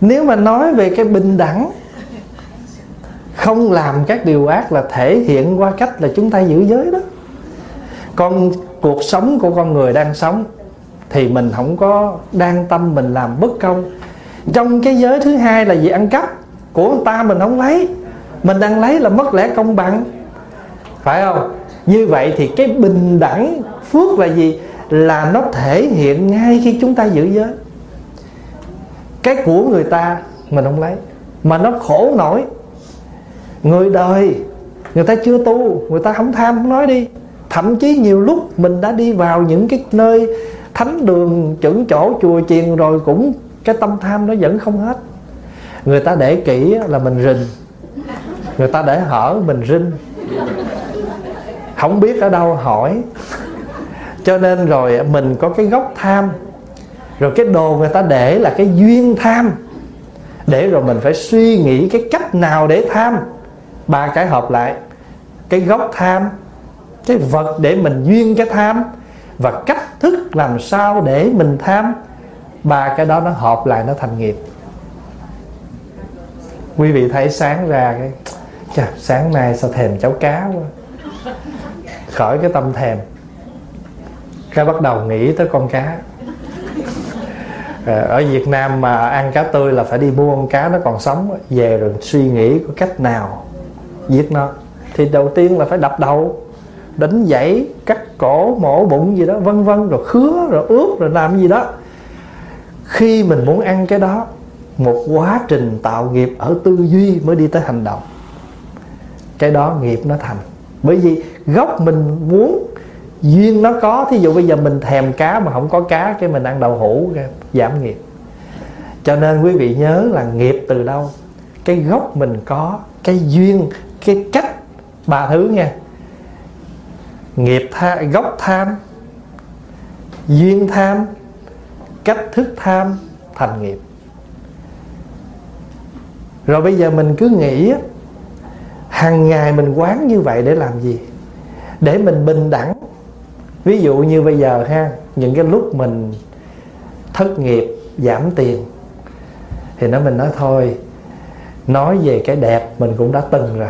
Nếu mà nói về cái bình đẳng, không làm các điều ác là thể hiện qua cách là chúng ta giữ giới đó. Con cuộc sống của con người đang sống thì mình không có đang tâm mình làm bất công. Trong cái giới thứ hai là gì? Ăn cắp. Của người ta mình không lấy mình đang lấy là mất lẽ công bằng. Phải không? Như vậy thì cái bình đẳng phước là gì? Là nó thể hiện ngay khi chúng ta giữ giới. Cái của người ta mình không lấy, mà nó khổ nổi. Người đời, người ta chưa tu, người ta không tham, không nói đi. Thậm chí nhiều lúc mình đã đi vào những cái nơi thánh đường chuẩn chỗ, chùa chiền rồi cũng cái tâm tham nó vẫn không hết. Người ta để kỹ là mình rình người ta để hở mình rinh. Không biết ở đâu hỏi. Cho nên rồi mình có cái gốc tham. Rồi cái đồ người ta để là cái duyên tham. Để rồi mình phải suy nghĩ cái cách nào để tham. Ba cái hợp lại. Cái gốc tham, cái vật để mình duyên cái tham, và cách thức làm sao để mình tham. Ba cái đó nó hợp lại, nó thành nghiệp. Quý vị thấy sáng ra cái chà, sáng nay sao thèm cháo cá quá. Khỏi cái tâm thèm. Cái bắt đầu nghĩ tới con cá. Ờ, ở Việt Nam mà ăn cá tươi là phải đi mua con cá nó còn sống về rồi suy nghĩ có cách nào giết nó. Thì đầu tiên là phải đập đầu, đánh dãy, cắt cổ, mổ bụng gì đó, vân vân, rồi khứa, rồi ướp, rồi làm gì đó. Khi mình muốn ăn cái đó, một quá trình tạo nghiệp ở tư duy mới đi tới hành động cái đó nghiệp nó thành. Bởi vì gốc mình muốn duyên nó có thí dụ bây giờ mình thèm cá mà không có cá cái mình ăn đậu hũ giảm nghiệp. Cho nên quý vị nhớ là nghiệp từ đâu? Cái gốc mình có cái duyên cái cách ba thứ nha. Nghiệp tha, gốc tham duyên tham cách thức tham thành nghiệp. Rồi bây giờ mình cứ nghĩ hàng ngày mình quán như vậy để làm gì? Để mình bình đẳng. Ví dụ như bây giờ ha, những cái lúc mình thất nghiệp, giảm tiền, thì nó mình nói thôi, nói về cái đẹp mình cũng đã từng rồi.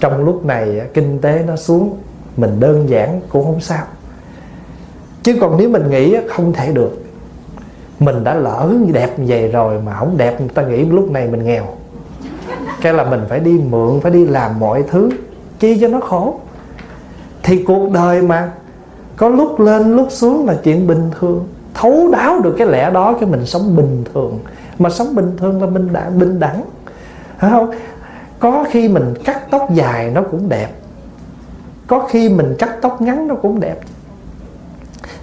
Trong lúc này kinh tế nó xuống, mình đơn giản cũng không sao. Chứ còn nếu mình nghĩ không thể được. Mình đã lỡ đẹp như vậy rồi mà không đẹp, người ta nghĩ lúc này mình nghèo cái là mình phải đi mượn, phải đi làm mọi thứ, chi cho nó khổ. Thì cuộc đời mà có lúc lên, lúc xuống là chuyện bình thường. Thấu đáo được cái lẽ đó cái mình sống bình thường. Mà sống bình thường là mình đã bình đẳng. Phải không? Có khi mình cắt tóc dài nó cũng đẹp. Có khi mình cắt tóc ngắn nó cũng đẹp.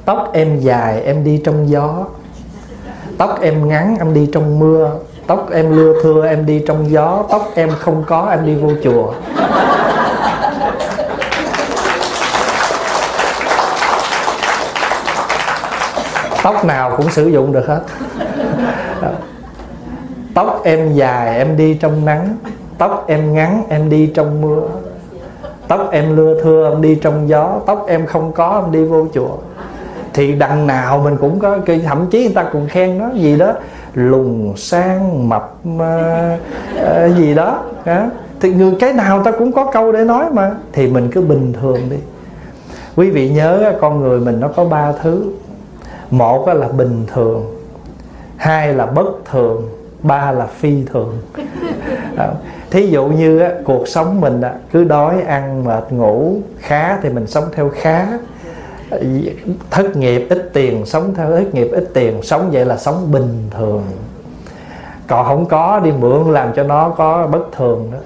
Tóc em dài em đi trong gió. Tóc em ngắn em đi trong mưa tóc em lưa thưa, em đi trong gió. Tóc em không có, em đi vô chùa. Tóc nào cũng sử dụng được hết. Tóc em dài, em đi trong nắng. Tóc em ngắn, em đi trong mưa. Tóc em lưa thưa, em đi trong gió. Tóc em không có, em đi vô chùa thì đằng nào mình cũng có thậm chí người ta còn khen nó gì đó lùn sang mập uh, uh, gì đó uh. thì người cái nào ta cũng có câu để nói mà thì mình cứ bình thường đi. Quý vị nhớ con người mình nó có ba thứ. Một là bình thường hai là bất thường ba là phi thường. Thí dụ như á, cuộc sống mình á, cứ đói ăn mệt ngủ khá thì mình sống theo khá thất nghiệp ít tiền sống theo thất nghiệp ít tiền sống vậy là sống bình thường. Còn không có đi mượn làm cho nó có bất thường đó,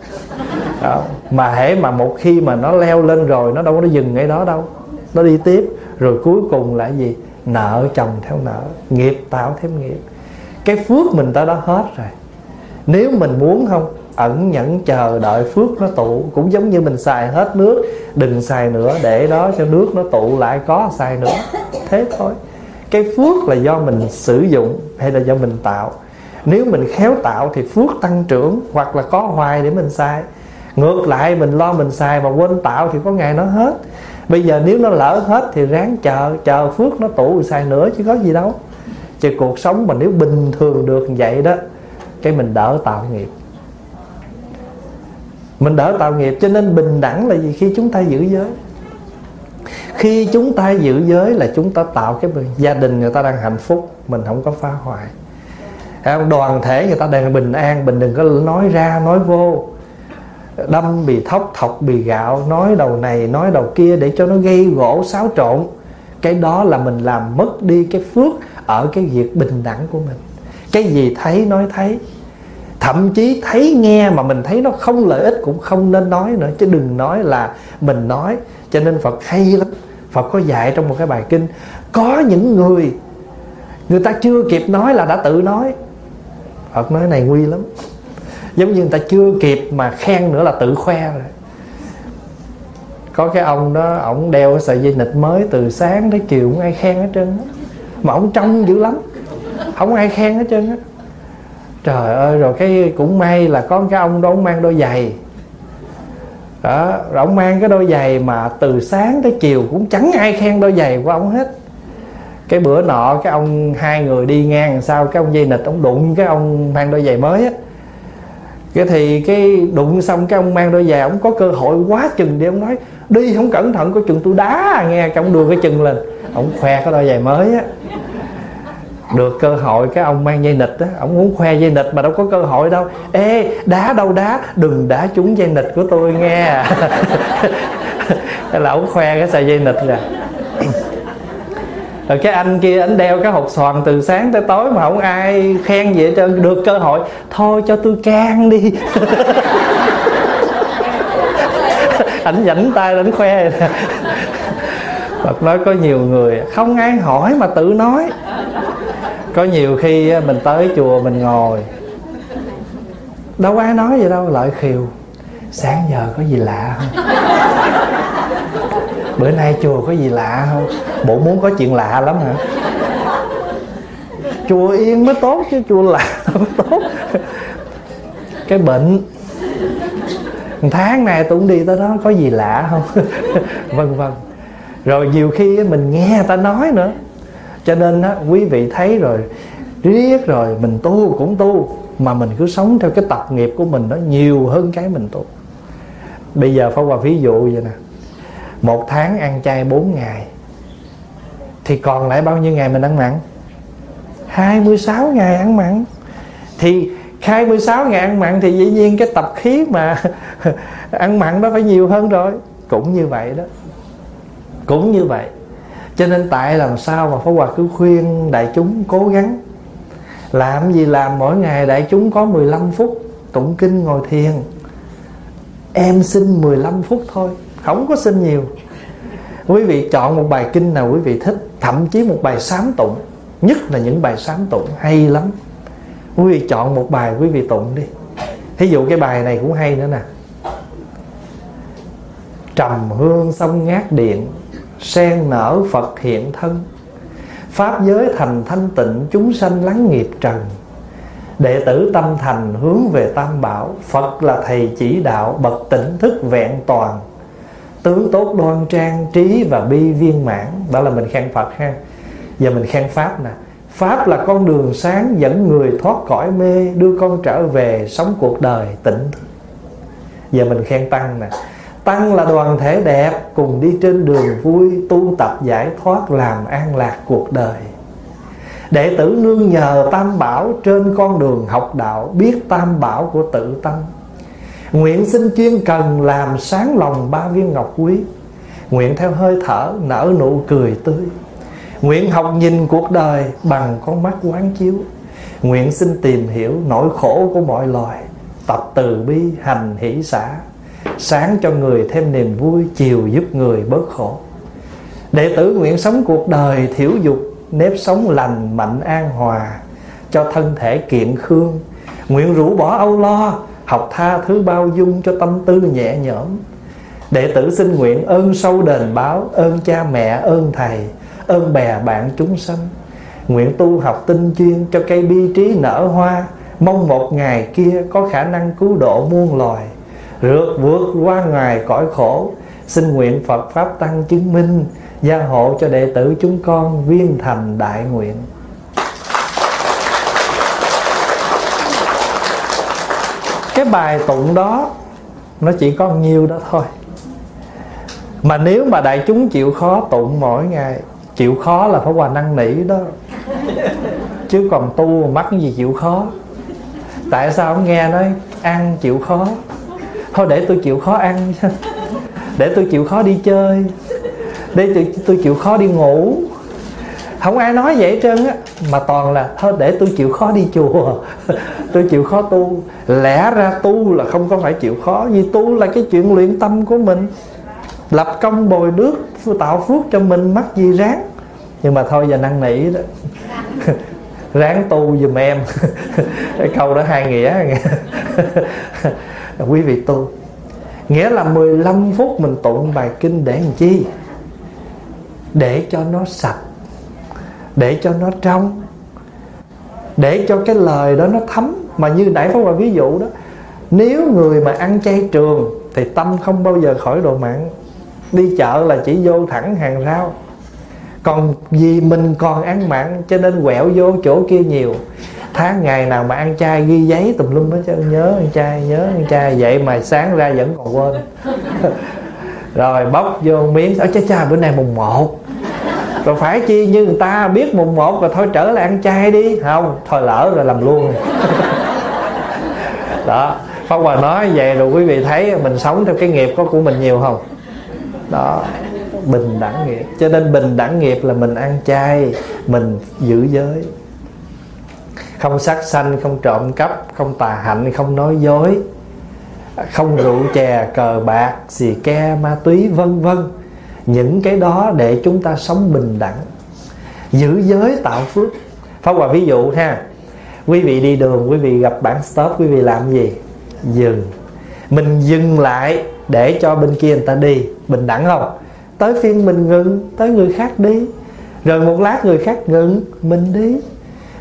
đó. mà hễ mà một khi mà nó leo lên rồi nó đâu có dừng ngay đó đâu. Nó đi tiếp. Rồi cuối cùng là gì? Nợ chồng theo nợ. Nghiệp tạo thêm nghiệp. Cái phước mình ta đã hết rồi. Nếu mình muốn không ẩn nhẫn chờ đợi phước nó tụ. Cũng giống như mình xài hết nước, đừng xài nữa, để đó cho nước nó tụ lại có xài nữa. Thế thôi. Cái phước là do mình sử dụng hay là do mình tạo? Nếu mình khéo tạo thì phước tăng trưởng, hoặc là có hoài để mình xài. Ngược lại, mình lo mình xài mà quên tạo thì có ngày nó hết. Bây giờ nếu nó lỡ hết thì ráng chờ chờ phước nó tụ xài nữa chứ có gì đâu. Chứ cuộc sống mà nếu bình thường được vậy đó, cái mình đỡ tạo nghiệp mình đỡ tạo nghiệp, cho nên bình đẳng là gì? Khi chúng ta giữ giới. Khi chúng ta giữ giới là chúng ta tạo cái gia đình người ta đang hạnh phúc, mình không có phá hoại. À, đoàn thể người ta đang bình an, mình đừng có nói ra, nói vô. Đâm bì thóc, thọc bì gạo, nói đầu này, nói đầu kia để cho nó gây gỗ, xáo trộn. Cái đó là mình làm mất đi cái phước ở cái việc bình đẳng của mình. Cái gì thấy, nói thấy. Thậm chí thấy, nghe mà mình thấy nó không lợi ích cũng không nên nói nữa, chứ đừng nói là mình nói. Cho nên phật hay lắm. Phật có dạy trong một cái bài kinh, có những người người ta chưa kịp nói là đã tự nói. Phật nói này nguy lắm. Giống như người ta chưa kịp mà khen nữa là tự khoe rồi. Có cái ông đó, ổng đeo cái sợi dây nịch mới từ sáng tới chiều, không ai khen hết trơn á. Mà ổng trông dữ lắm. Không ai khen hết trơn á. Trời ơi, rồi cái cũng may là có cái ông đó, ông mang đôi giày đó rồi ông mang cái đôi giày mà từ sáng tới chiều cũng chẳng ai khen đôi giày của ông hết. Cái bữa nọ cái ông, hai người đi ngang sao, cái ông dây nịch ông đụng cái ông mang đôi giày mới á. Cái thì cái đụng xong cái ông mang đôi giày, ông có cơ hội quá chừng đi ông nói, đi không cẩn thận có chừng tôi đá. Nghe cái ông đưa cái chân lên, ông khoe cái đôi giày mới á được cơ hội, cái ông mang dây nịch á, ông muốn khoe dây nịch mà đâu có cơ hội đâu. Ê, đá đâu đá, đừng đá trúng dây nịch của tôi nghe. Là ông khoe cái sợi dây nịch rồi rồi cái anh kia, anh đeo cái hộp xoàn từ sáng tới tối mà không ai khen gì hết trơn. Được cơ hội. Thôi cho tôi can đi. Ảnh dẫn tay đến khoe. Phật nói có nhiều người, không ai hỏi mà tự nói có nhiều khi mình tới chùa mình ngồi. Đâu ai nói gì đâu, lợi khiều sáng giờ có gì lạ không? Bữa nay chùa có gì lạ không? Bộ muốn có chuyện lạ lắm hả? Chùa yên mới tốt chứ, chùa lạ mới tốt. Cái bệnh. Tháng này tôi cũng đi tới đó, có gì lạ không? Vân vân. Rồi nhiều khi mình nghe người ta nói nữa cho nên á, quý vị thấy rồi riết rồi mình tu cũng tu mà mình cứ sống theo cái tập nghiệp của mình nó nhiều hơn cái mình tu. Bây giờ phải qua ví dụ vậy nè một tháng ăn chay 4 ngày thì còn lại bao nhiêu ngày mình ăn mặn? 26 ngày ăn mặn. Thì 26 ngày ăn mặn thì dĩ nhiên cái tập khí mà ăn mặn nó phải nhiều hơn rồi. Cũng như vậy đó. Cũng như vậy cho nên tại làm sao mà Pháp Hòa cứ khuyên đại chúng cố gắng? Làm gì làm, mỗi ngày đại chúng có 15 phút tụng kinh ngồi thiền. Em xin 15 phút thôi, không có xin nhiều. Quý vị chọn một bài kinh nào quý vị thích, thậm chí một bài sám tụng. Nhất là những bài sám tụng hay lắm. Quý vị chọn một bài quý vị tụng đi. Thí dụ cái bài này cũng hay nữa nè. Trầm hương sông ngát điện sen nở phật hiện thân. Pháp giới thành thanh tịnh, chúng sanh lắng nghiệp trần. Đệ tử tâm thành hướng về tam bảo. Phật là thầy chỉ đạo, bậc tỉnh thức vẹn toàn. Tướng tốt đoan trang, trí và bi viên mãn. Đó là mình khen phật ha. Giờ mình khen pháp nè. Pháp là con đường sáng dẫn người thoát cõi mê, đưa con trở về sống cuộc đời tỉnh thức. Giờ mình khen tăng nè tăng là đoàn thể đẹp, cùng đi trên đường vui, tu tập giải thoát, làm an lạc cuộc đời. Đệ tử nương nhờ tam bảo trên con đường học đạo, biết tam bảo của tự tâm. Nguyện xin chuyên cần làm sáng lòng ba viên ngọc quý. Nguyện theo hơi thở nở nụ cười tươi. Nguyện học nhìn cuộc đời bằng con mắt quán chiếu. Nguyện xin tìm hiểu nỗi khổ của mọi loài, Tập từ bi, hành hỷ xã. Sáng cho người thêm niềm vui, Chiều giúp người bớt khổ. Đệ tử nguyện sống cuộc đời thiểu dục, Nếp sống lành, mạnh an hòa, Cho thân thể kiện khương. Nguyện rũ bỏ âu lo, học tha thứ bao dung cho tâm tư nhẹ nhõm. Đệ tử xin nguyện ơn sâu đền báo, ơn cha mẹ, ơn thầy, ơn bè bạn chúng sanh. Nguyện tu học tinh chuyên cho cây bi trí nở hoa, mong một ngày kia có khả năng cứu độ muôn loài rượt vượt qua ngoài cõi khổ, xin nguyện phật pháp tăng chứng minh, gia hộ cho đệ tử chúng con viên thành đại nguyện. Cái bài tụng đó, nó chỉ có nhiêu đó thôi. Mà nếu mà đại chúng chịu khó tụng mỗi ngày, chịu khó là phải hòa năng nỉ đó. Chứ còn tu mắc gì chịu khó? Tại sao nghe nói ăn chịu khó? Thôi để tôi chịu khó ăn. Để tôi chịu khó đi chơi. Để tôi, tôi chịu khó đi ngủ. Không ai nói vậy trơn á. Mà toàn là thôi để tôi chịu khó đi chùa. Tôi chịu khó tu. Lẽ ra tu là không có phải chịu khó vì tu là cái chuyện luyện tâm của mình. Lập công bồi đức tạo phước cho mình mắc gì ráng. Nhưng mà thôi giờ năn nỉ đó. Ráng tu giùm em. Cái câu đó hai nghĩa quý vị tu. Nghĩa là 15 phút mình tụng bài kinh để làm chi? Để cho nó sạch, để cho nó trong, để cho cái lời đó nó thấm. Mà như nãy phóng vào ví dụ đó, nếu người mà ăn chay trường thì tâm không bao giờ khỏi độ mạng. Đi chợ là chỉ vô thẳng hàng rau còn vì mình còn ăn mặn cho nên quẹo vô chỗ kia nhiều tháng ngày nào mà ăn chay ghi giấy tùm lum hết chứ nhớ ăn chay, nhớ ăn chay. Vậy mà sáng ra vẫn còn quên. Rồi bóc vô miếng ở cha cha, bữa nay mùng một. Rồi phải chi như người ta biết mùng một rồi thôi trở lại ăn chay đi. Không, thôi lỡ rồi làm luôn. Đó, Pháp Hòa nói vậy rồi quý vị thấy mình sống theo cái nghiệp có của mình nhiều không? Đó, bình đẳng nghiệp. Cho nên bình đẳng nghiệp là mình ăn chay, mình giữ giới không sát sanh, không trộm cắp, không tà hạnh, không nói dối, không rượu chè, cờ bạc, xì ke, ma túy, vân vân. Những cái đó để chúng ta sống bình đẳng, giữ giới tạo phước. Pháp Hòa ví dụ ha, Quý vị đi đường, quý vị gặp bản stop, quý vị làm gì? Dừng. Mình dừng lại để cho bên kia người ta đi, bình đẳng không? Tới phiên mình ngừng, tới người khác đi. Rồi một lát người khác ngừng, mình đi.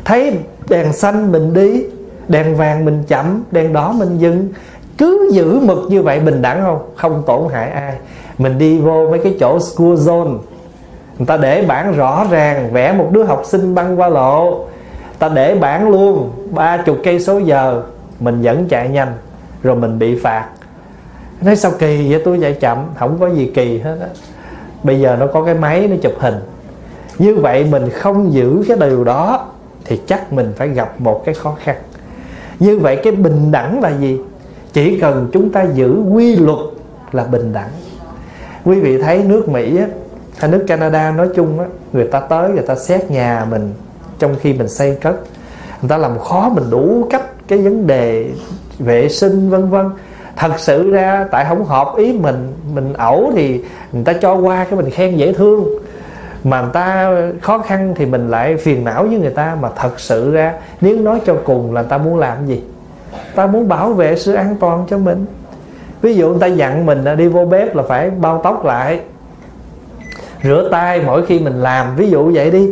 Thấy đèn xanh mình đi, đèn vàng mình chậm, đèn đỏ mình dừng. Cứ giữ mực như vậy bình đẳng không? Không tổn hại ai. Mình đi vô mấy cái chỗ school zone. Người ta để bảng rõ ràng, vẽ một đứa học sinh băng qua lộ. Ta để bảng luôn, ba chục cây số giờ. Mình vẫn chạy nhanh, rồi mình bị phạt. Nói sao kỳ vậy? Tôi chạy chậm, không có gì kỳ hết á. Bây giờ nó có cái máy, nó chụp hình. Như vậy mình không giữ cái điều đó thì chắc mình phải gặp một cái khó khăn. Như vậy cái bình đẳng là gì? Chỉ cần chúng ta giữ quy luật là bình đẳng. Quý vị thấy nước mỹ á, hay nước canada nói chung á, người ta tới người ta xét nhà mình trong khi mình xây cất. Người ta làm khó mình đủ cách cái vấn đề vệ sinh vân vân. Thật sự ra tại không hợp ý mình mình ẩu thì người ta cho qua cái mình khen dễ thương mà người ta khó khăn thì mình lại phiền não với người ta. Mà thật sự ra nếu nói cho cùng là ta muốn làm gì? Ta muốn bảo vệ sự an toàn cho mình. Ví dụ người ta dặn mình đi vô bếp là phải bao tóc lại rửa tay mỗi khi mình làm. Ví dụ vậy đi.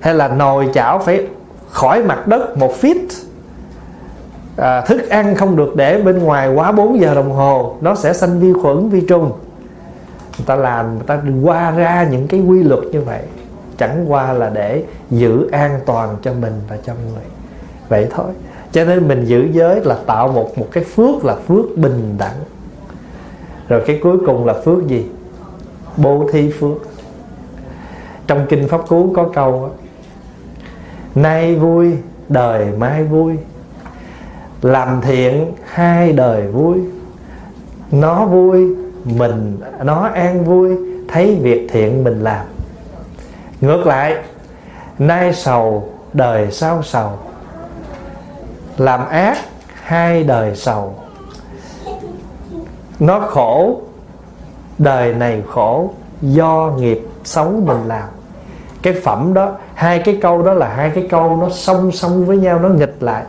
Hay là nồi chảo phải khỏi mặt đất một feet. À, thức ăn không được để bên ngoài quá 4 giờ đồng hồ. Nó sẽ sanh vi khuẩn vi trùng người ta làm, người ta qua ra những cái quy luật như vậy. Chẳng qua là để giữ an toàn cho mình và cho người. Vậy thôi. Cho nên mình giữ giới là tạo một một cái phước là phước bình đẳng. Rồi cái cuối cùng là phước gì? Bố thí phước. Trong kinh pháp cú có câu nay vui, đời mai vui. Làm thiện, hai đời vui. Nó vui mình nó an vui, thấy việc thiện mình làm. Ngược lại, nay sầu, đời sau sầu. Làm ác, hai đời sầu. Nó khổ, đời này khổ, do nghiệp xấu mình làm. Cái phẩm đó, hai cái câu đó là hai cái câu nó song song với nhau, nó nghịch lại.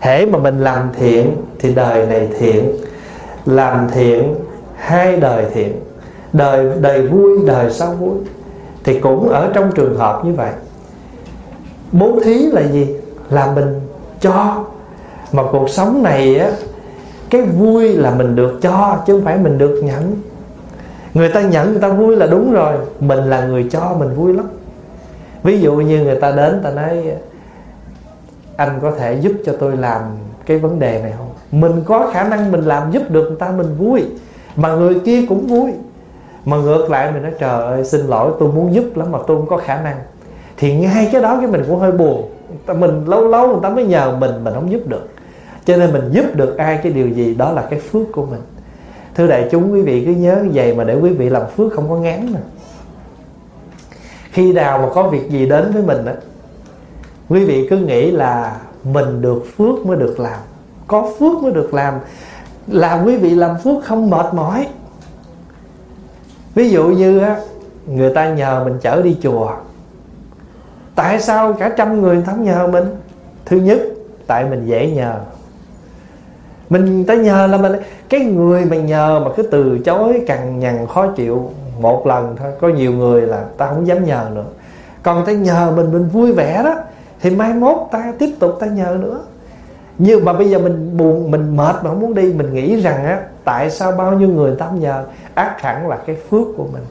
Hễ mà mình làm thiện thì đời này thiện, làm thiện hai đời thiện, đời đời vui, đời sau vui. Thì cũng ở trong trường hợp như vậy. Bố thí là gì? Là mình cho. Mà cuộc sống này á, cái vui là mình được cho, chứ không phải mình được nhận. Người ta nhận, người ta vui là đúng rồi. Mình là người cho, mình vui lắm. Ví dụ như người ta đến ta nói, anh có thể giúp cho tôi làm cái vấn đề này không? Mình có khả năng mình làm giúp được người ta, mình vui mà người kia cũng vui. Mà ngược lại mình nói, trời ơi, xin lỗi, tôi muốn giúp lắm mà tôi không có khả năng. Thì ngay cái đó cái mình cũng hơi buồn. Mình lâu lâu người ta mới nhờ mình mình không giúp được. Cho nên mình giúp được ai cái điều gì, đó là cái phước của mình. Thưa đại chúng, quý vị cứ nhớ vậy mà để quý vị làm phước không có ngán nè. Khi nào mà có việc gì đến với mình á, quý vị cứ nghĩ là mình được phước mới được làm. Có phước mới được làm là quý vị làm phước không mệt mỏi. Ví dụ như á, người ta nhờ mình chở đi chùa. Tại sao cả trăm người thấm nhờ mình? Thứ nhất, tại mình dễ nhờ. Mình ta nhờ là mình cái người mà nhờ mà cứ từ chối, cằn nhằn, khó chịu một lần thôi, có nhiều người là ta không dám nhờ nữa. Còn ta nhờ mình mình vui vẻ đó, thì mai mốt ta tiếp tục ta nhờ nữa nhưng mà bây giờ mình buồn mình mệt mà không muốn đi mình nghĩ rằng á tại sao bao nhiêu người ta nhờ? Ác hẳn là cái phước của mình.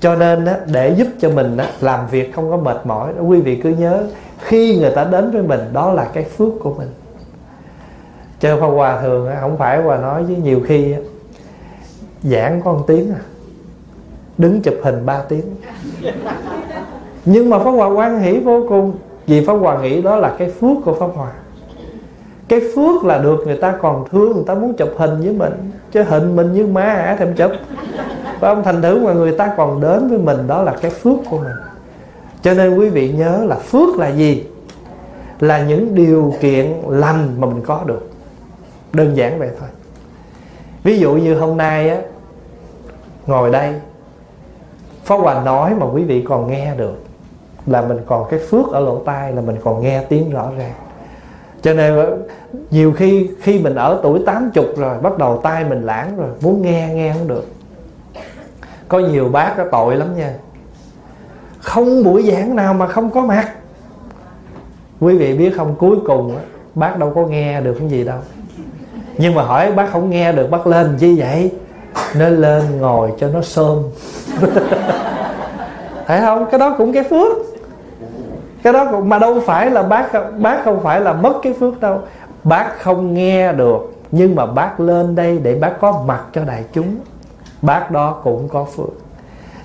Cho nên á, để giúp cho mình á, làm việc không có mệt mỏi quý vị cứ nhớ khi người ta đến với mình đó là cái phước của mình. Chơi Pháp Hòa thường á, không phải Hòa nói với nhiều khi á, giảng con tiếng à đứng chụp hình 3 tiếng. Nhưng mà Pháp Hòa quan hỷ vô cùng vì Pháp Hòa nghĩ đó là cái phước của Pháp Hòa cái phước là được người ta còn thương, người ta muốn chụp hình với mình. Chứ hình mình như má hả? Thèm chụp. Và ông thành thử mà người ta còn đến với mình, đó là cái phước của mình. Cho nên quý vị nhớ là phước là gì? Là những điều kiện lành mà mình có được. Đơn giản vậy thôi. Ví dụ như hôm nay á, ngồi đây, Pháp Hòa nói mà quý vị còn nghe được là mình còn cái phước ở lỗ tai, là mình còn nghe tiếng rõ ràng cho nên nhiều khi khi mình ở tuổi 80 rồi, bắt đầu tai mình lãng rồi, muốn nghe nghe không được. Có nhiều bác có tội lắm nha. Không buổi giảng nào mà không có mặt. Quý vị biết không, cuối cùng bác đâu có nghe được cái gì đâu. Nhưng mà hỏi bác không nghe được, bác lên chi vậy? Nó lên ngồi cho nó sơm. Thấy không? Cái đó cũng cái phước cái đó cũng mà đâu phải là bác bác không phải là mất cái phước đâu. Bác không nghe được, nhưng mà bác lên đây để bác có mặt cho đại chúng. Bác đó cũng có phước.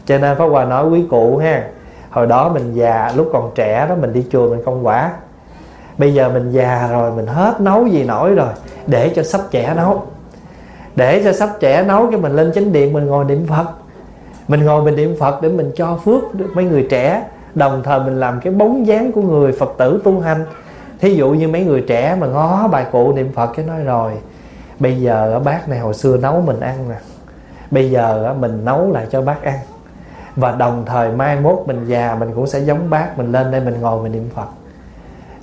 Cho nên pháp hòa nói quý cụ ha, hồi đó mình già, lúc còn trẻ đó mình đi chùa mình không quả. Bây giờ mình già rồi, mình hết nấu gì nổi rồi, để cho sắp trẻ nấu. Để cho sắp trẻ nấu cái mình lên chánh điện, mình ngồi niệm phật. Mình ngồi mình niệm phật để mình cho phước mấy người trẻ đồng thời mình làm cái bóng dáng của người phật tử tu hành. Thí dụ như mấy người trẻ mà ngó bài cụ niệm phật cái nói rồi, bây giờ bác này hồi xưa nấu mình ăn nè. Bây giờ mình nấu lại cho bác ăn. Và đồng thời mai mốt mình già mình cũng sẽ giống bác, mình lên đây mình ngồi mình niệm phật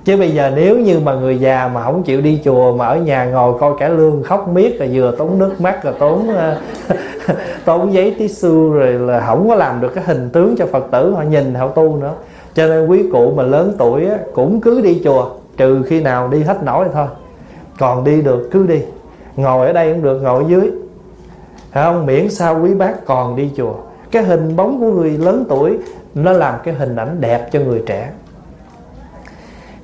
chứ bây giờ nếu như mà người già mà không chịu đi chùa mà ở nhà ngồi coi cả lương khóc miết rồi vừa tốn nước mắt rồi tốn ờ, tốn giấy tí xu rồi là không có làm được cái hình tướng cho phật tử họ nhìn họ tu nữa. Cho nên quý cụ mà lớn tuổi á, cũng cứ đi chùa trừ khi nào đi hết nổi thôi. Còn đi được cứ đi. Ngồi ở đây cũng được ngồi ở dưới. Thấy không miễn sao quý bác còn đi chùa. Cái hình bóng của người lớn tuổi nó làm cái hình ảnh đẹp cho người trẻ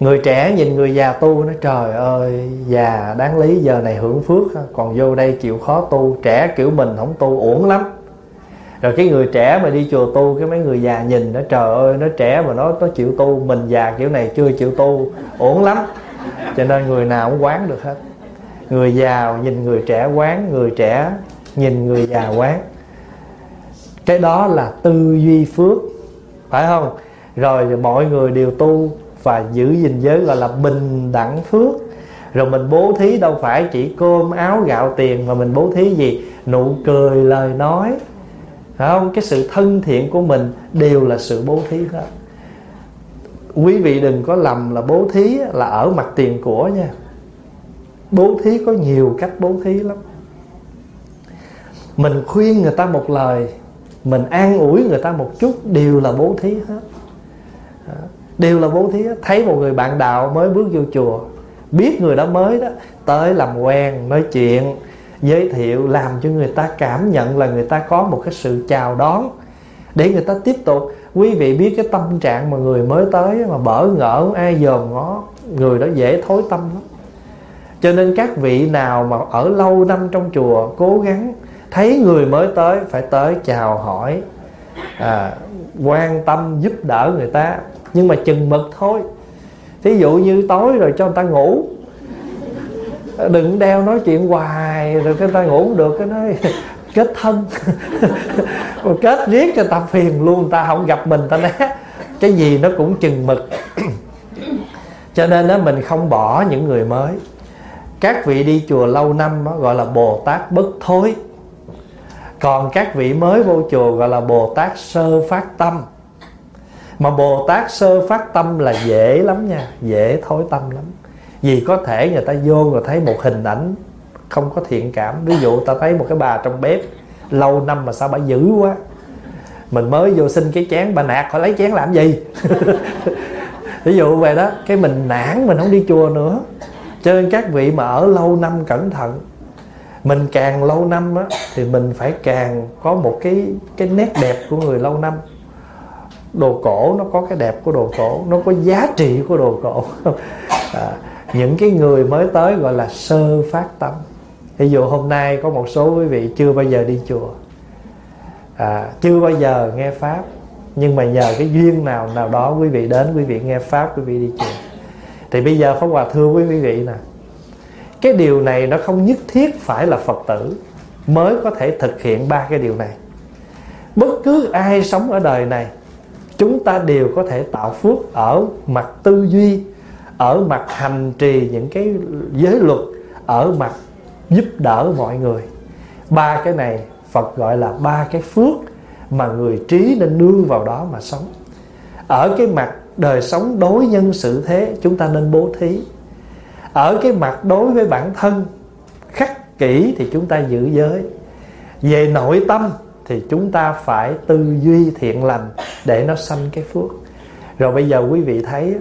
người trẻ nhìn người già tu nó trời ơi, già, đáng lý giờ này hưởng phước còn vô đây chịu khó tu, trẻ kiểu mình không tu, uổng lắm. Rồi cái người trẻ mà đi chùa tu, cái mấy người già nhìn nó trời ơi, nó trẻ mà nó nó chịu tu, mình già kiểu này chưa chịu tu, uổng lắm. Cho nên người nào cũng quán được hết. Người già nhìn người trẻ quán, người trẻ nhìn người già quán. Cái đó là tư duy phước, phải không? Rồi mọi người đều tu và giữ gìn giới gọi là bình đẳng phước. Rồi mình bố thí đâu phải chỉ cơm, áo, gạo, tiền mà mình bố thí gì? Nụ cười, lời nói. Phải không? Cái sự thân thiện của mình đều là sự bố thí hết quý vị đừng có lầm là bố thí là ở mặt tiền của nha. Bố thí có nhiều cách bố thí lắm. Mình khuyên người ta một lời, mình an ủi người ta một chút đều là bố thí hết đều là bố thí thấy một người bạn đạo mới bước vô chùa biết người đó mới đó tới làm quen nói chuyện giới thiệu làm cho người ta cảm nhận là người ta có một cái sự chào đón. Để người ta tiếp tục quý vị biết cái tâm trạng mà người mới tới mà bỡ ngỡ ai dòm ngó người đó dễ thối tâm lắm. Cho nên các vị nào mà ở lâu năm trong chùa cố gắng thấy người mới tới phải tới chào hỏi. À, quan tâm giúp đỡ người ta. Nhưng mà chừng mực thôi. Thí dụ như tối rồi cho người ta ngủ. Đừng đeo nói chuyện hoài rồi cái ta ngủ không được cái nói kết thân. Kết riết cho ta phiền luôn ta không gặp mình ta né. Cái gì nó cũng chừng mực. Cho nên đó mình không bỏ những người mới. Các vị đi chùa lâu năm đó, gọi là bồ tát bất thối còn các vị mới vô chùa gọi là bồ tát sơ phát tâm. Mà bồ tát sơ phát tâm là dễ lắm nha, dễ thối tâm lắm. Vì có thể người ta vô rồi thấy một hình ảnh không có thiện cảm. Ví dụ ta thấy một cái bà trong bếp, lâu năm mà sao bà dữ quá. Mình mới vô xin cái chén, bà nạt khỏi lấy chén làm gì? Ví dụ về đó, cái mình nản, mình không đi chùa nữa. Cho nên các vị mà ở lâu năm cẩn thận mình càng lâu năm á, thì mình phải càng có một cái cái nét đẹp của người lâu năm. Đồ cổ nó có cái đẹp của đồ cổ nó có giá trị của đồ cổ. À, những cái người mới tới gọi là sơ phát tâm. Ví dụ hôm nay có một số quý vị chưa bao giờ đi chùa. À, chưa bao giờ nghe pháp nhưng mà nhờ cái duyên nào nào đó quý vị đến quý vị nghe pháp quý vị đi chùa. Thì bây giờ pháp hòa thưa quý vị nè cái điều này nó không nhất thiết phải là phật tử mới có thể thực hiện ba cái điều này. Bất cứ ai sống ở đời này, chúng ta đều có thể tạo phước ở mặt tư duy, ở mặt hành trì những cái giới luật, ở mặt giúp đỡ mọi người. Ba cái này phật gọi là ba cái phước mà người trí nên nương vào đó mà sống. Ở cái mặt đời sống đối nhân xử thế, chúng ta nên bố thí ở cái mặt đối với bản thân, khắc kỹ thì chúng ta giữ giới. Về nội tâm thì chúng ta phải tư duy thiện lành để nó sanh cái phước. Rồi bây giờ quý vị thấy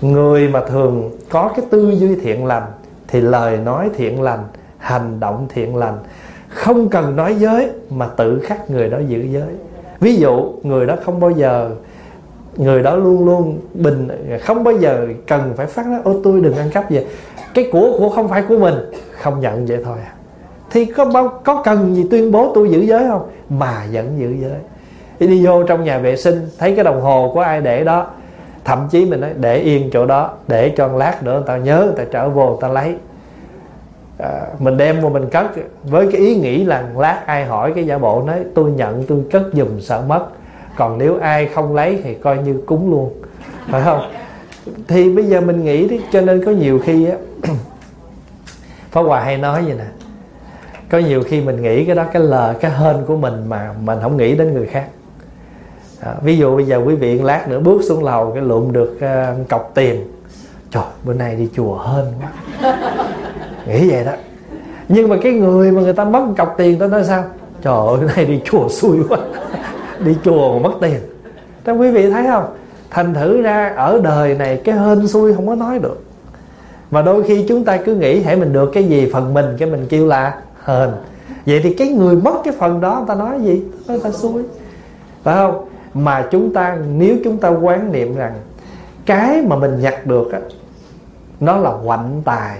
người mà thường có cái tư duy thiện lành thì lời nói thiện lành, hành động thiện lành. Không cần nói giới mà tự khắc người đó giữ giới. Ví dụ, người đó không bao giờ, người đó luôn luôn bình, không bao giờ cần phải phát nói ô tôi đừng ăn cắp gì cái của của không phải của mình. Không nhận vậy thôi à. thì có bao có cần gì tuyên bố tôi giữ giới không? Mà vẫn giữ giới. Đi, đi vô trong nhà vệ sinh thấy cái đồng hồ của ai để đó thậm chí mình nói để yên chỗ đó để cho lát nữa người ta nhớ người ta trở vô người ta lấy. À, mình đem vô mình cất với cái ý nghĩ là lát ai hỏi cái giả bộ nói tôi nhận tôi cất dùm sợ mất. Còn nếu ai không lấy thì coi như cúng luôn. Phải không? Thì bây giờ mình nghĩ đi cho nên có nhiều khi á Pháp Hòa hay nói vậy nè có nhiều khi mình nghĩ cái đó cái lời cái hên của mình mà mình không nghĩ đến người khác. À, ví dụ bây giờ quý vị lát nữa bước xuống lầu cái lụm được uh, cọc tiền. Trời bữa nay đi chùa hên quá. Nghĩ vậy đó. Nhưng mà cái người mà người ta mất cọc tiền ta nói sao? Trời ơi nay này đi chùa xui quá. Đi chùa mà mất tiền. Các quý vị thấy không? Thành thử ra ở đời này cái hên xui không có nói được. Mà đôi khi chúng ta cứ nghĩ hãy mình được cái gì, phần mình, cái mình kêu là hên. Vậy thì cái người mất cái phần đó, người ta nói gì? Người ta xui. Phải không? Mà chúng ta, nếu chúng ta quán niệm rằng cái mà mình nhặt được á, nó là quạnh tài.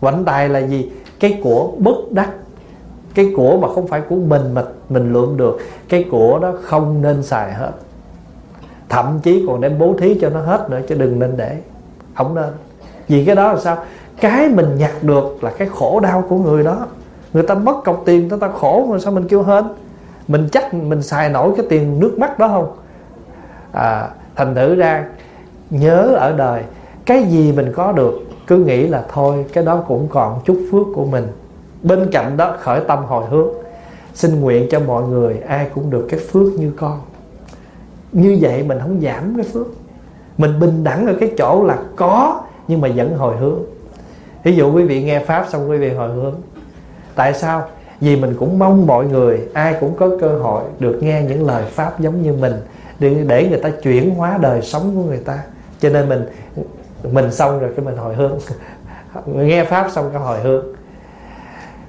Quạnh tài là gì? Cái của bất đắc. Cái của mà không phải của mình mà mình lượm được. Cái của đó không nên xài hết thậm chí còn đem bố thí cho nó hết nữa chứ đừng nên để. Không nên. Vì cái đó là sao? Cái mình nhặt được là cái khổ đau của người đó. Người ta mất cọc tiền người ta khổ mà sao mình kêu hên? Mình chắc mình xài nổi cái tiền nước mắt đó không? À, thành thử ra nhớ ở đời cái gì mình có được cứ nghĩ là thôi cái đó cũng còn chút phước của mình. Bên cạnh đó khởi tâm hồi hướng xin nguyện cho mọi người ai cũng được cái phước như con như vậy mình không giảm cái phước. Mình bình đẳng ở cái chỗ là có nhưng mà vẫn hồi hướng. Ví dụ quý vị nghe pháp xong quý vị hồi hướng. Tại sao? Vì mình cũng mong mọi người ai cũng có cơ hội được nghe những lời pháp giống như mình để, để người ta chuyển hóa đời sống của người ta. Cho nên mình mình xong rồi cái mình hồi hướng. Nghe pháp xong cái hồi hướng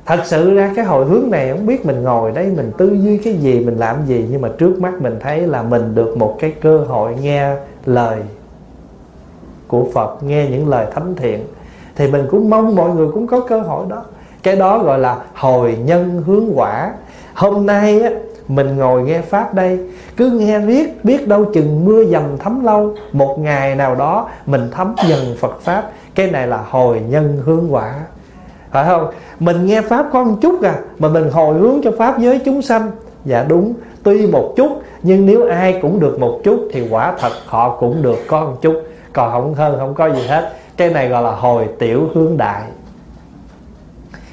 thật sự ra cái hồi hướng này không biết mình ngồi đây mình tư duy cái gì, mình làm gì, nhưng mà trước mắt mình thấy là mình được một cái cơ hội nghe lời của phật, nghe những lời thánh thiện. Thì mình cũng mong mọi người cũng có cơ hội đó. Cái đó gọi là hồi nhân hướng quả. Hôm nay á, mình ngồi nghe pháp đây, cứ nghe riết, biết đâu chừng mưa dầm thấm lâu, một ngày nào đó mình thấm dần phật pháp. Cái này là hồi nhân hướng quả phải không? Mình nghe pháp có một chút à mà mình hồi hướng cho pháp giới chúng sanh. Dạ đúng, tuy một chút, nhưng nếu ai cũng được một chút thì quả thật họ cũng được có một chút. Còn không, hơn không có gì hết. Cái này gọi là hồi tiểu hướng đại.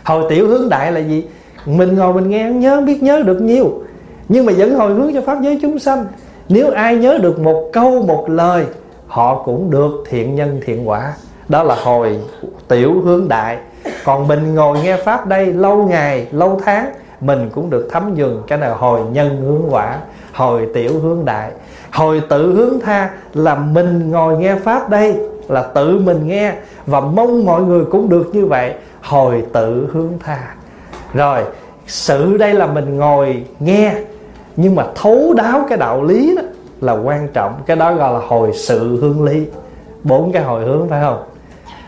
Hồi tiểu hướng đại là gì? Mình ngồi mình nghe, nhớ, biết, nhớ được nhiều. Nhưng mà vẫn hồi hướng cho pháp giới chúng sanh. Nếu ai nhớ được một câu, một lời, họ cũng được thiện nhân, thiện quả. Đó là hồi tiểu hướng đại còn mình ngồi nghe pháp đây lâu ngày, lâu tháng, mình cũng được thấm nhuần cái này, hồi nhân hướng quả, hồi tiểu hướng đại. Hồi tự hướng tha là mình ngồi nghe pháp đây, là tự mình nghe, và mong mọi người cũng được như vậy, hồi tự hướng tha. Rồi, sự đây là mình ngồi nghe, nhưng mà thấu đáo cái đạo lý đó là quan trọng, cái đó gọi là hồi sự hướng ly bốn cái hồi hướng phải không?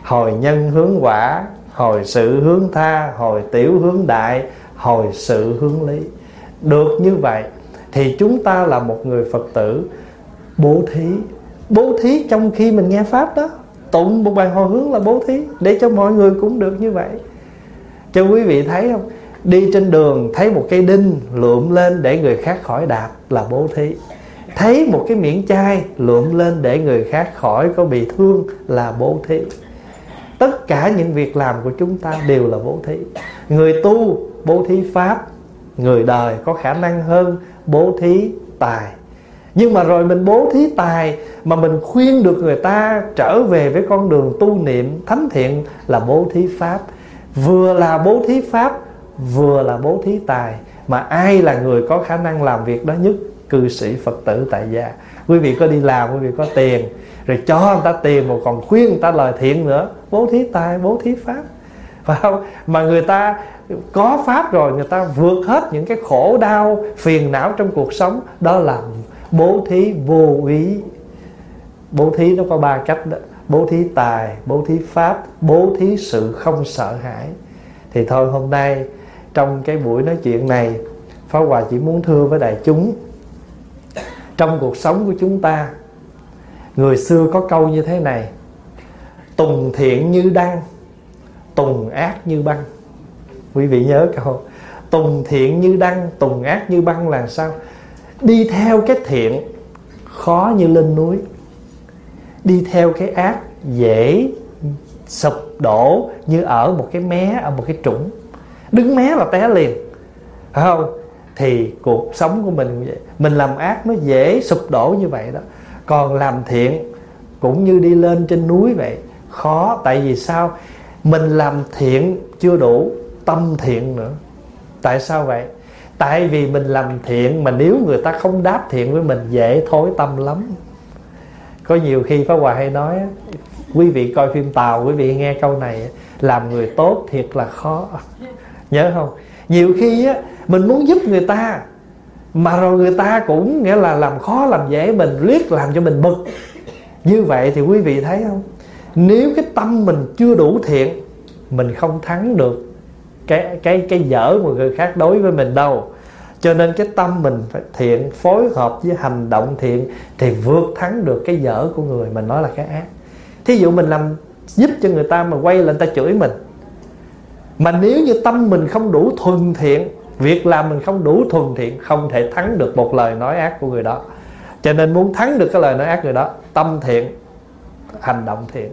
Hồi nhân hướng quả hồi sự hướng tha, hồi tiểu hướng đại, hồi sự hướng lý. Được như vậy, thì chúng ta là một người phật tử bố thí. Bố thí trong khi mình nghe pháp đó. Tụng một bài hồi hướng là bố thí, để cho mọi người cũng được như vậy. Cho quý vị thấy không? Đi trên đường, thấy một cây đinh lượm lên để người khác khỏi đạp là bố thí. Thấy một cái miệng chai lượm lên để người khác khỏi có bị thương là bố thí tất cả những việc làm của chúng ta đều là bố thí. Người tu, bố thí pháp, người đời có khả năng hơn bố thí tài. Nhưng mà rồi mình bố thí tài mà mình khuyên được người ta trở về với con đường tu niệm thánh thiện là bố thí pháp. Vừa là bố thí pháp, vừa là bố thí tài. Mà ai là người có khả năng làm việc đó nhất? Cư sĩ phật tử tại gia. Quý vị có đi làm, quý vị có tiền rồi cho người ta tiền mà còn khuyên người ta lời thiện nữa. Bố thí tài, bố thí pháp. Phải không? Mà người ta có pháp rồi, người ta vượt hết những cái khổ đau, phiền não trong cuộc sống. Đó là bố thí vô ý. Bố thí nó có ba cách đó. Bố thí tài, bố thí pháp, bố thí sự không sợ hãi. Thì thôi, hôm nay trong cái buổi nói chuyện này, Pháp Hòa chỉ muốn thưa với đại chúng, Trong cuộc sống của chúng ta Người xưa có câu như thế này, Tùng thiện như đăng, Tùng ác như băng. Quý vị nhớ câu, Tùng thiện như đăng, Tùng ác như băng là sao? Đi theo cái thiện, Khó như lên núi. Đi theo cái ác, Dễ sụp đổ Như ở một cái mé, Ở một cái trũng. Đứng mé là té liền. Phải không? Thì cuộc sống của mình cũng vậy. Mình làm ác nó dễ sụp đổ như vậy đó. Còn làm thiện, Cũng như đi lên trên núi vậy. Khó, Tại vì sao? Mình làm thiện chưa đủ Tâm thiện nữa. Tại sao vậy? Tại vì mình làm thiện Mà nếu người ta không đáp thiện với mình, Dễ thối tâm lắm. Có nhiều khi Pháp Hòa hay nói Quý vị coi phim Tàu, Quý vị nghe câu này Làm người tốt thiệt là khó. Nhớ không? Nhiều khi á, Mình muốn giúp người ta mà rồi người ta cũng nghĩa là làm khó, làm dễ mình Liếc làm cho mình bực. Như vậy thì quý vị thấy không? Nếu cái tâm mình chưa đủ thiện, Mình không thắng được cái cái cái dở của người khác đối với mình đâu. Cho nên cái tâm mình phải thiện, phối hợp với hành động thiện thì vượt thắng được cái dở của người mình nói là cái ác. Thí dụ mình làm giúp cho người ta mà quay lên ta chửi mình. Mà nếu như tâm mình không đủ thuần thiện việc làm mình không đủ thuần thiện, không thể thắng được một lời nói ác của người đó. Cho nên muốn thắng được cái lời nói ác người đó, tâm thiện, hành động thiện.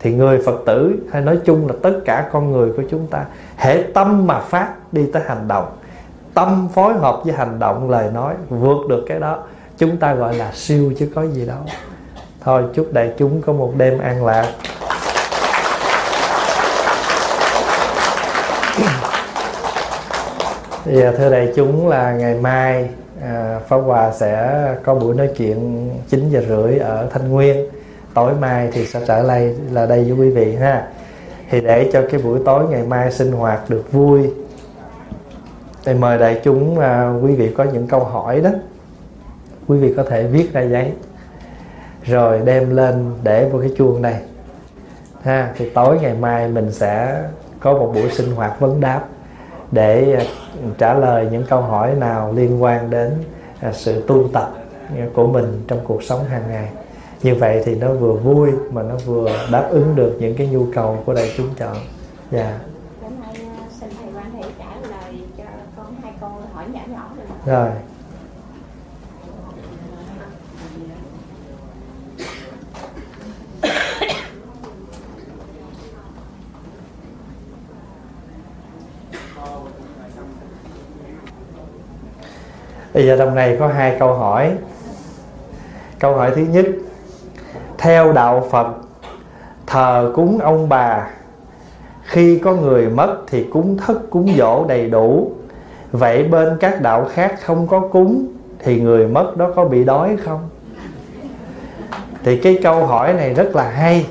Thì người phật tử hay nói chung là tất cả con người của chúng ta, hệ tâm mà phát đi tới hành động, tâm phối hợp với hành động, lời nói, vượt được cái đó, chúng ta gọi là siêu chứ có gì đâu. Thôi, chúc đại chúng có một đêm an lạc. Thì thưa đại chúng là ngày mai à, Pháp Hòa sẽ có buổi nói chuyện 9 giờ rưỡi ở Thanh Nguyên. Tối mai thì sẽ trở lại là đây với quý vị ha. Thì để cho cái buổi tối ngày mai sinh hoạt được vui Thì mời đại chúng à, quý vị có những câu hỏi đó. Quý vị có thể viết ra giấy Rồi đem lên để vào cái chuông này. Ha Thì tối ngày mai mình sẽ có một buổi sinh hoạt vấn đáp để à, trả lời những câu hỏi nào liên quan đến à, sự tu tập của mình trong cuộc sống hàng ngày. Như vậy thì nó vừa vui mà nó vừa đáp ứng được những cái nhu cầu của đại chúng chọn. Dạ. Rồi Bây giờ trong này có hai câu hỏi. Câu hỏi thứ nhất, Theo đạo Phật, Thờ cúng ông bà, Khi có người mất thì cúng thất cúng dỗ đầy đủ. Vậy bên các đạo khác không có cúng Thì người mất đó có bị đói không? Thì cái câu hỏi này rất là hay.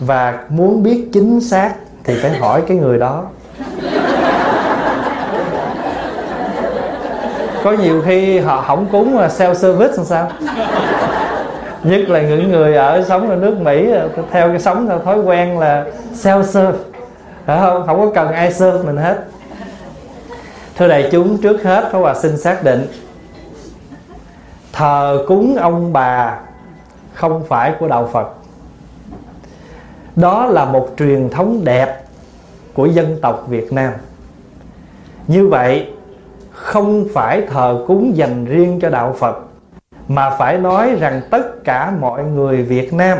Và muốn biết chính xác Thì phải hỏi cái người đó. Có nhiều khi họ không cúng mà self service làm sao? Nhất là những người ở sống ở nước mỹ, theo cái sống theo thói quen là self serve. Phải không không có cần ai serve mình hết. Thưa đại chúng, trước hết Pháp Hòa xin xác định. Thờ cúng ông bà không phải của đạo Phật. Đó là một truyền thống đẹp của dân tộc Việt Nam. Như vậy không phải thờ cúng dành riêng cho đạo Phật mà phải nói rằng tất cả mọi người Việt Nam.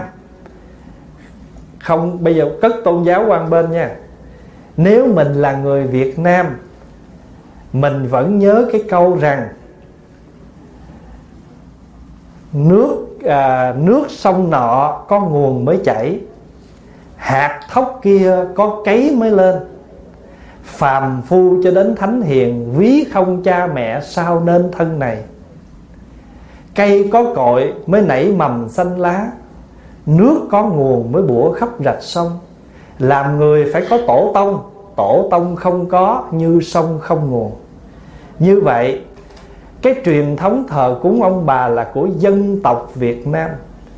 Không bây giờ cất tôn giáo quan bên nha. Nếu mình là người Việt Nam mình vẫn nhớ cái câu rằng nước à, nước sông nọ có nguồn mới chảy hạt thóc kia có cấy mới lên phàm phu cho đến thánh hiền, ví không cha mẹ, sao nên thân này? Cây có cội mới nảy mầm xanh lá, nước có nguồn mới bủa khắp rạch sông. Làm người phải có tổ tông tổ tông không có như sông không nguồn. Như vậy, cái truyền thống thờ cúng ông bà là của dân tộc Việt Nam.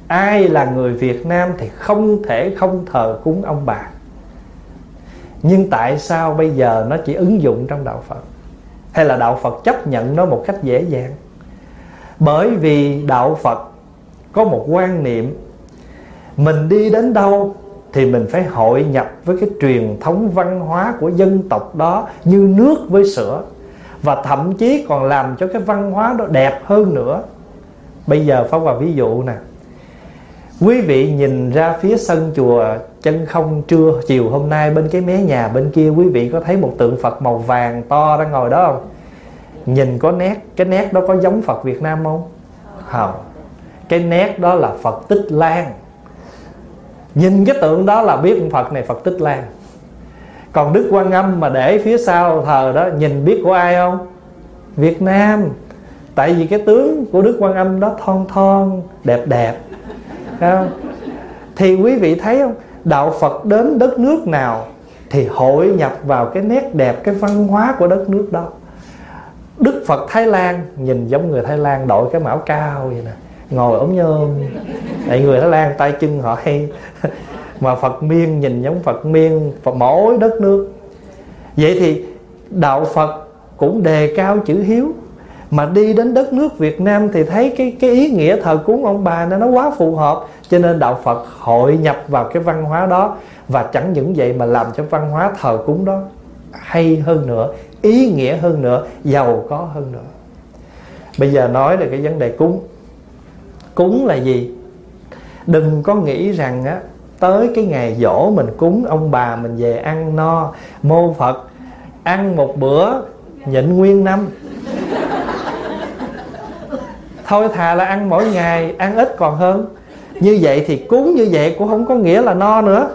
Ai là người Việt Nam thì không thể không thờ cúng ông bà nhưng tại sao bây giờ nó chỉ ứng dụng trong đạo Phật? Hay là đạo Phật chấp nhận nó một cách dễ dàng? Bởi vì đạo Phật có một quan niệm, mình đi đến đâu thì mình phải hội nhập với cái truyền thống văn hóa của dân tộc đó như nước với sữa, và thậm chí còn làm cho cái văn hóa đó đẹp hơn nữa. Bây giờ phá vào ví dụ nè. Quý vị nhìn ra phía sân chùa chân không trưa, chiều hôm nay bên cái mé nhà bên kia, quý vị có thấy một tượng phật màu vàng to đang ngồi đó không? Nhìn có nét, cái nét đó có giống phật việt nam không? Không. Cái nét đó là phật tích lan. Nhìn cái tượng đó là biết phật này phật tích lan. Còn đức quan âm mà để phía sau thờ đó, nhìn biết của ai không? Việt nam. Tại vì cái tướng của đức quan âm đó thon thon, đẹp đẹp. Không? thì quý vị thấy không? Đạo phật đến đất nước nào thì hội nhập vào cái nét đẹp, cái văn hóa của đất nước đó. Đức phật thái lan nhìn giống người thái lan đội cái mão cao vậy nè, ngồi ống nhôm. Tại người thái lan tay chân họ hay. Mà phật miên nhìn giống phật miên, phật mỗi đất nước. Vậy thì đạo phật cũng đề cao chữ hiếu mà đi đến đất nước Việt Nam thì thấy cái cái ý nghĩa thờ cúng ông bà nó nó quá phù hợp. Cho nên đạo Phật hội nhập vào cái văn hóa đó. Và chẳng những vậy mà làm cho văn hóa thờ cúng đó hay hơn nữa, ý nghĩa hơn nữa, giàu có hơn nữa. Bây giờ nói về cái vấn đề cúng. Cúng là gì? Đừng có nghĩ rằng á, tới cái ngày dỗ mình cúng, ông bà mình về ăn no, mô phật, ăn một bữa, nhịn nguyên năm thôi thà là ăn mỗi ngày, ăn ít còn hơn. Như vậy thì cúng như vậy cũng không có nghĩa là no nữa.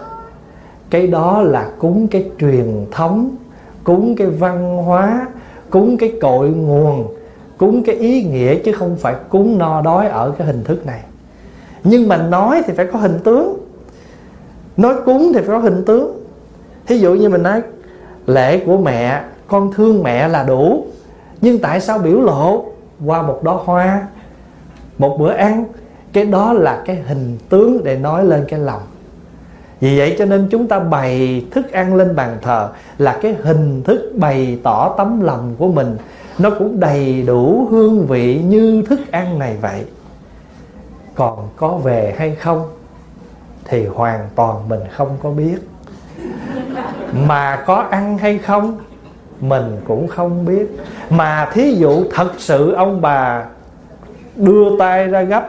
Cái đó là cúng cái truyền thống, cúng cái văn hóa, cúng cái cội nguồn, cúng cái ý nghĩa chứ không phải cúng no đói ở cái hình thức này. Nhưng mà nói thì phải có hình tướng. Nói cúng thì phải có hình tướng. Thí dụ như mình nói, lễ của mẹ, con thương mẹ là đủ, nhưng tại sao biểu lộ qua một đó hoa một bữa ăn, cái đó là cái hình tướng để nói lên cái lòng. Vì vậy cho nên chúng ta bày thức ăn lên bàn thờ là cái hình thức bày tỏ tấm lòng của mình. Nó cũng đầy đủ hương vị như thức ăn này vậy. Còn có về hay không thì hoàn toàn mình không có biết. Mà có ăn hay không mình cũng không biết. Mà thí dụ thật sự ông bà đưa tay ra gấp.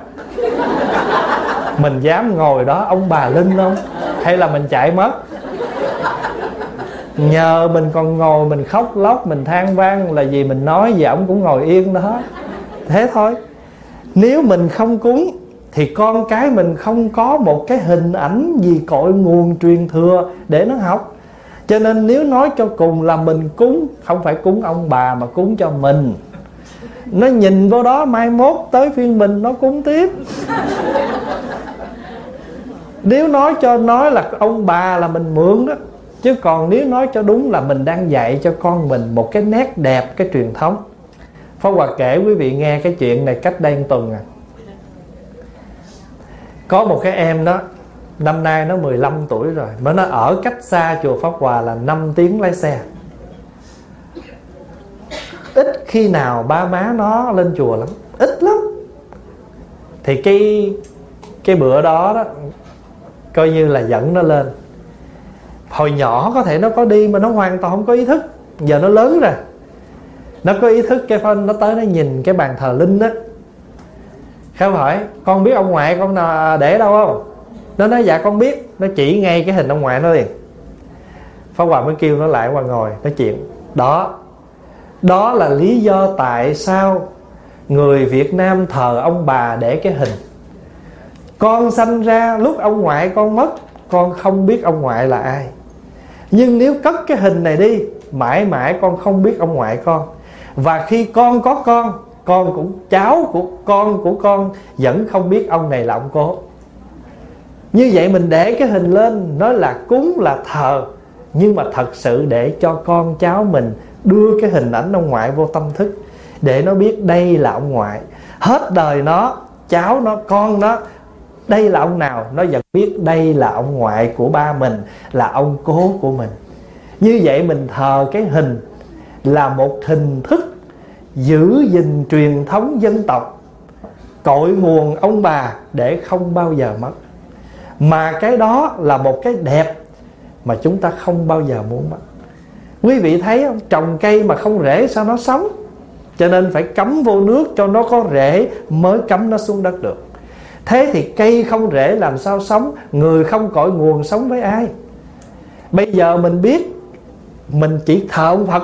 Mình dám ngồi đó, ông bà linh không? Hay là mình chạy mất? Nhờ mình còn ngồi, mình khóc lóc, mình than vang là gì mình nói gì ông cũng ngồi yên đó. Thế thôi. Nếu mình không cúng, thì con cái mình không có một cái hình ảnh gì cội nguồn truyền thừa để nó học. Cho nên nếu nói cho cùng là mình cúng, không phải cúng ông bà mà cúng cho mình nó nhìn vô đó, mai mốt tới phiên mình, nó cúng tiếp. Nếu nói cho nói là ông bà là mình mượn đó, chứ còn nếu nói cho đúng là mình đang dạy cho con mình một cái nét đẹp, cái truyền thống. Pháp Hòa kể quý vị nghe cái chuyện này cách đây một tuần à. Có một cái em đó, Năm nay nó 15 tuổi rồi, Mà nó ở cách xa chùa Pháp Hòa là 5 tiếng lái xe. Ít khi nào ba má nó lên chùa lắm, Ít lắm. Thì cái cái bữa đó đó, Coi như là dẫn nó lên. Hồi nhỏ có thể nó có đi Mà nó hoàn toàn không có ý thức, Giờ nó lớn rồi. Nó có ý thức, cái phân Nó tới nó nhìn cái bàn thờ linh đó không hỏi, Con biết ông ngoại con à, để đâu không? Nó nói dạ con biết. Nó chỉ ngay cái hình ông ngoại nó liền. Phó Hòa mới kêu nó lại qua ngồi, nói chuyện. Đó đó là lý do tại sao người Việt Nam thờ ông bà để cái hình. Con sanh ra lúc ông ngoại con mất, con không biết ông ngoại là ai. Nhưng nếu cất cái hình này đi, mãi mãi con không biết ông ngoại con. Và khi con có con con cũng cháu của con của con vẫn không biết ông này là ông cố như vậy mình để cái hình lên, nói là cúng là thờ. Nhưng mà thật sự để cho con cháu mình đưa cái hình ảnh ông ngoại vô tâm thức để nó biết đây là ông ngoại. Hết đời nó, cháu nó, con nó, đây là ông nào? Nó vẫn biết đây là ông ngoại của ba mình, là ông cố của mình. Như vậy mình thờ cái hình là một hình thức giữ gìn truyền thống dân tộc, cội nguồn ông bà để không bao giờ mất. Mà cái đó là một cái đẹp mà chúng ta không bao giờ muốn mất quý vị thấy không? Trồng cây mà không rễ sao nó sống? Cho nên phải cắm vô nước cho nó có rễ mới cắm nó xuống đất được. Thế thì cây không rễ làm sao sống? Người không cội nguồn sống với ai? Bây giờ mình biết mình chỉ thờ ông phật,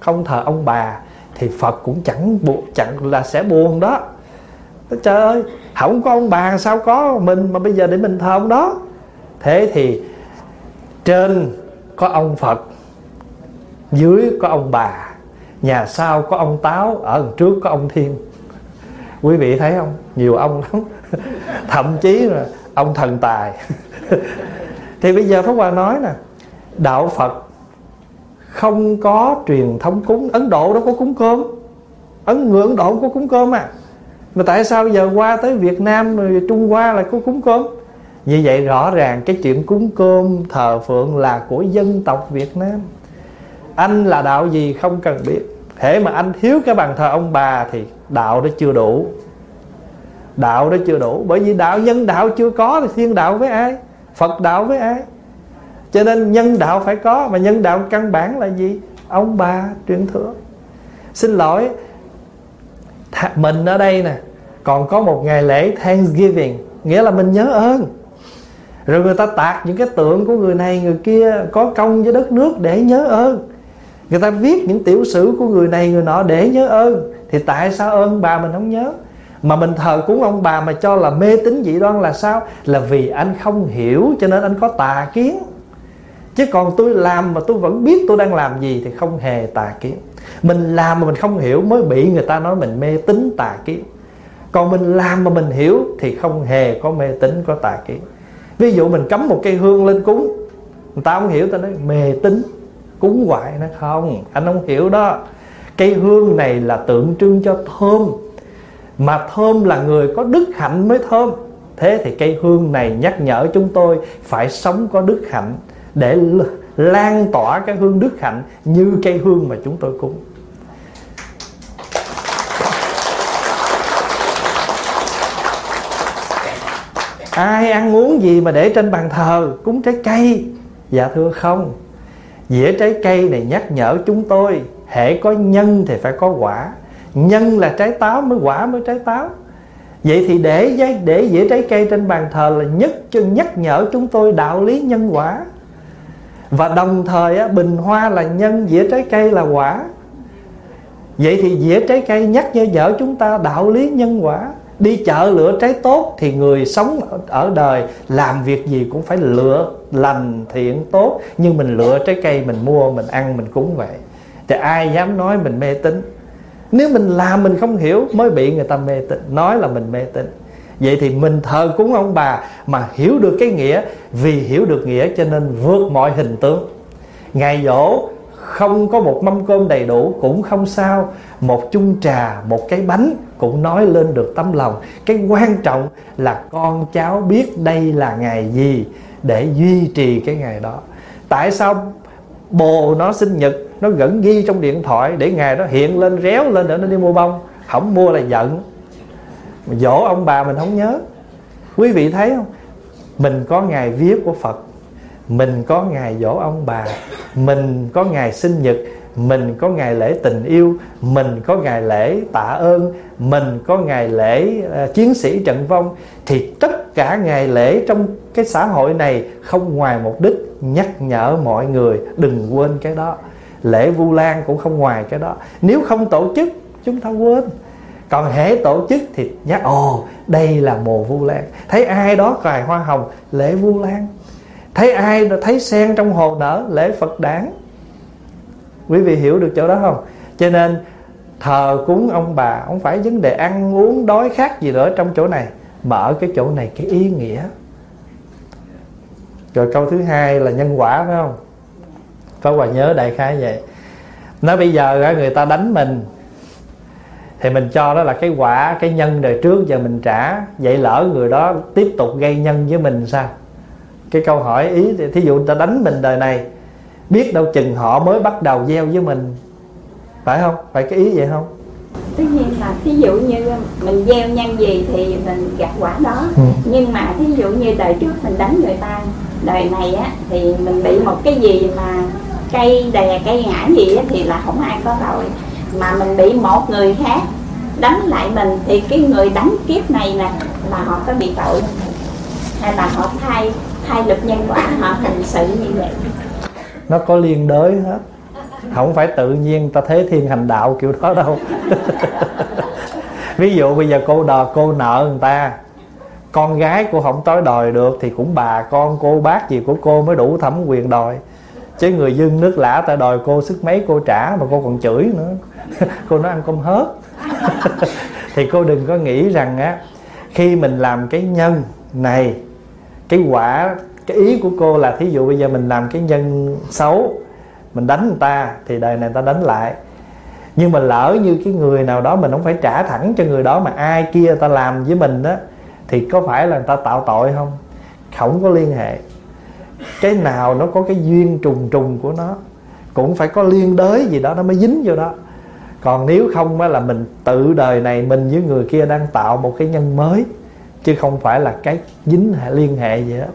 không thờ ông bà, thì phật cũng chẳng buộc, chẳng là sẽ buồn đó. Trời ơi, không có ông bà sao có mình mà bây giờ để mình thờ ông đó? Thế thì trên có ông phật dưới có ông bà, nhà sau có ông táo, ở trước có ông thiên. Quý vị thấy không? Nhiều ông lắm. Thậm chí là ông thần tài. Thì bây giờ pháp hòa nói nè, đạo phật không có truyền thống cúng, ấn độ đâu có cúng cơm. Ấn người ấn độ không có cúng cơm à. Mà tại sao giờ qua tới Việt Nam rồi Trung Hoa lại có cúng cơm? Như vậy rõ ràng cái chuyện cúng cơm thờ phượng là của dân tộc Việt Nam anh là đạo gì không cần biết. Thể mà anh thiếu cái bàn thờ ông bà thì đạo đó chưa đủ. Đạo đó chưa đủ. Bởi vì đạo, nhân đạo chưa có thì thiên đạo với ai? Phật đạo với ai? Cho nên nhân đạo phải có. Mà nhân đạo căn bản là gì? Ông bà truyền thừa. Xin lỗi mình ở đây nè, còn có một ngày lễ Thanksgiving, nghĩa là mình nhớ ơn. Rồi người ta tạc những cái tượng của người này, người kia có công với đất nước để nhớ ơn người ta viết những tiểu sử của người này người nọ để nhớ ơn. Thì tại sao ơn bà mình không nhớ? Mà mình thờ cúng ông bà mà cho là mê tín dị đoan là sao? Là vì anh không hiểu, cho nên anh có tà kiến. Chứ còn tôi làm mà tôi vẫn biết tôi đang làm gì thì không hề tà kiến. Mình làm mà mình không hiểu mới bị người ta nói mình mê tín tà kiến. Còn mình làm mà mình hiểu thì không hề có mê tín, có tà kiến. Ví dụ mình cắm một cây hương lên cúng, người ta không hiểu ta nói mê tín cúng hoài nó không? Anh không hiểu đó. Cây hương này là tượng trưng cho thơm. Mà thơm là người có đức hạnh mới thơm. Thế thì cây hương này nhắc nhở chúng tôi phải sống có đức hạnh để lan tỏa cái hương đức hạnh như cây hương mà chúng tôi cúng. Ai ăn uống gì mà để trên bàn thờ cúng trái cây? Dạ thưa không dĩa trái cây này nhắc nhở chúng tôi hệ có nhân thì phải có quả. Nhân là trái táo mới quả mới trái táo. Vậy thì để để dĩa trái cây trên bàn thờ là nhất nhắc nhở chúng tôi đạo lý nhân quả. Và đồng thời á, bình hoa là nhân dĩa trái cây là quả. Vậy thì dĩa trái cây nhắc nhở chúng ta đạo lý nhân quả đi chợ lựa trái tốt thì người sống ở đời làm việc gì cũng phải lựa lành thiện tốt. Nhưng mình lựa trái cây mình mua, mình ăn, mình cúng vậy. Thì ai dám nói mình mê tín? Nếu mình làm mình không hiểu, mới bị người ta mê tín. Nói là mình mê tín. Vậy thì mình thờ cúng ông bà mà hiểu được cái nghĩa. Vì hiểu được nghĩa cho nên vượt mọi hình tướng. Ngày dỗ không có một mâm cơm đầy đủ, cũng không sao. Một chung trà, một cái bánh cũng nói lên được tấm lòng. Cái quan trọng là con cháu biết đây là ngày gì để duy trì cái ngày đó. Tại sao bồ nó sinh nhật, nó vẫn ghi trong điện thoại để ngày đó hiện lên, réo lên để nó đi mua bông? Không mua là giận. Dỗ ông bà mình không nhớ. Quý vị thấy không? Mình có ngày viết của phật mình có ngày dỗ ông bà mình có ngày sinh nhật mình có ngày lễ tình yêu mình có ngày lễ tạ ơn mình có ngày lễ uh, chiến sĩ trận vong thì tất cả ngày lễ trong cái xã hội này không ngoài mục đích nhắc nhở mọi người đừng quên cái đó. Lễ vu lan cũng không ngoài cái đó. Nếu không tổ chức chúng ta quên. Còn hễ tổ chức thì nhắc ồ đây là mùa vu lan. Thấy ai đó cài hoa hồng lễ vu lan thấy ai thấy sen trong hồ nở lễ phật đản? Quý vị hiểu được chỗ đó không? Cho nên, thờ cúng ông bà không phải vấn đề ăn uống, đói khát gì nữa trong chỗ này, mà ở cái chỗ này cái ý nghĩa. Rồi câu thứ hai là nhân quả, phải không? Pháp Hòa nhớ đại khái vậy. Nói bây giờ người ta đánh mình, Thì mình cho đó là cái quả, Cái nhân đời trước, giờ mình trả. Vậy lỡ người đó tiếp tục gây nhân với mình sao? Cái câu hỏi ý Thí dụ người ta đánh mình đời này Biết đâu chừng họ mới bắt đầu gieo với mình Phải không? Phải cái ý vậy không? tất nhiên là thí dụ như mình gieo nhân gì thì mình gặt quả đó ừ. nhưng mà thí dụ như đời trước mình đánh người ta đời này á thì mình bị một cái gì mà cây đè cây ngã gì á, thì là không ai có tội mà mình bị một người khác đánh lại mình thì cái người đánh kiếp này nè là họ có bị tội hay là họ thay thay luật nhân quả họ hành sự như vậy. Nó có liên đới hết. Không phải tự nhiên ta thế thiên hành đạo kiểu đó đâu. Ví dụ bây giờ cô đò, cô nợ người ta. Con gái cô không tới đòi được thì cũng bà, con, cô, bác gì của cô mới đủ thẩm quyền đòi. Chứ người dân nước lã ta đòi cô sức mấy cô trả mà cô còn chửi nữa. Cô nói ăn cơm hớt. Thì cô đừng có nghĩ rằng á, khi mình làm cái nhân này cái quả, cái ý của cô là thí dụ bây giờ mình làm cái nhân xấu, mình đánh người ta thì đời này ta đánh lại. Nhưng mà lỡ như cái người nào đó mình không phải trả thẳng cho người đó mà ai kia ta làm với mình đó thì có phải là người ta tạo tội không? Không có liên hệ. Cái nào nó có cái duyên trùng trùng của nó, cũng phải có liên đới gì đó nó mới dính vô đó. Còn nếu không á là mình tự đời này mình với người kia đang tạo một cái nhân mới chứ không phải là cái dính hệ, liên hệ gì hết.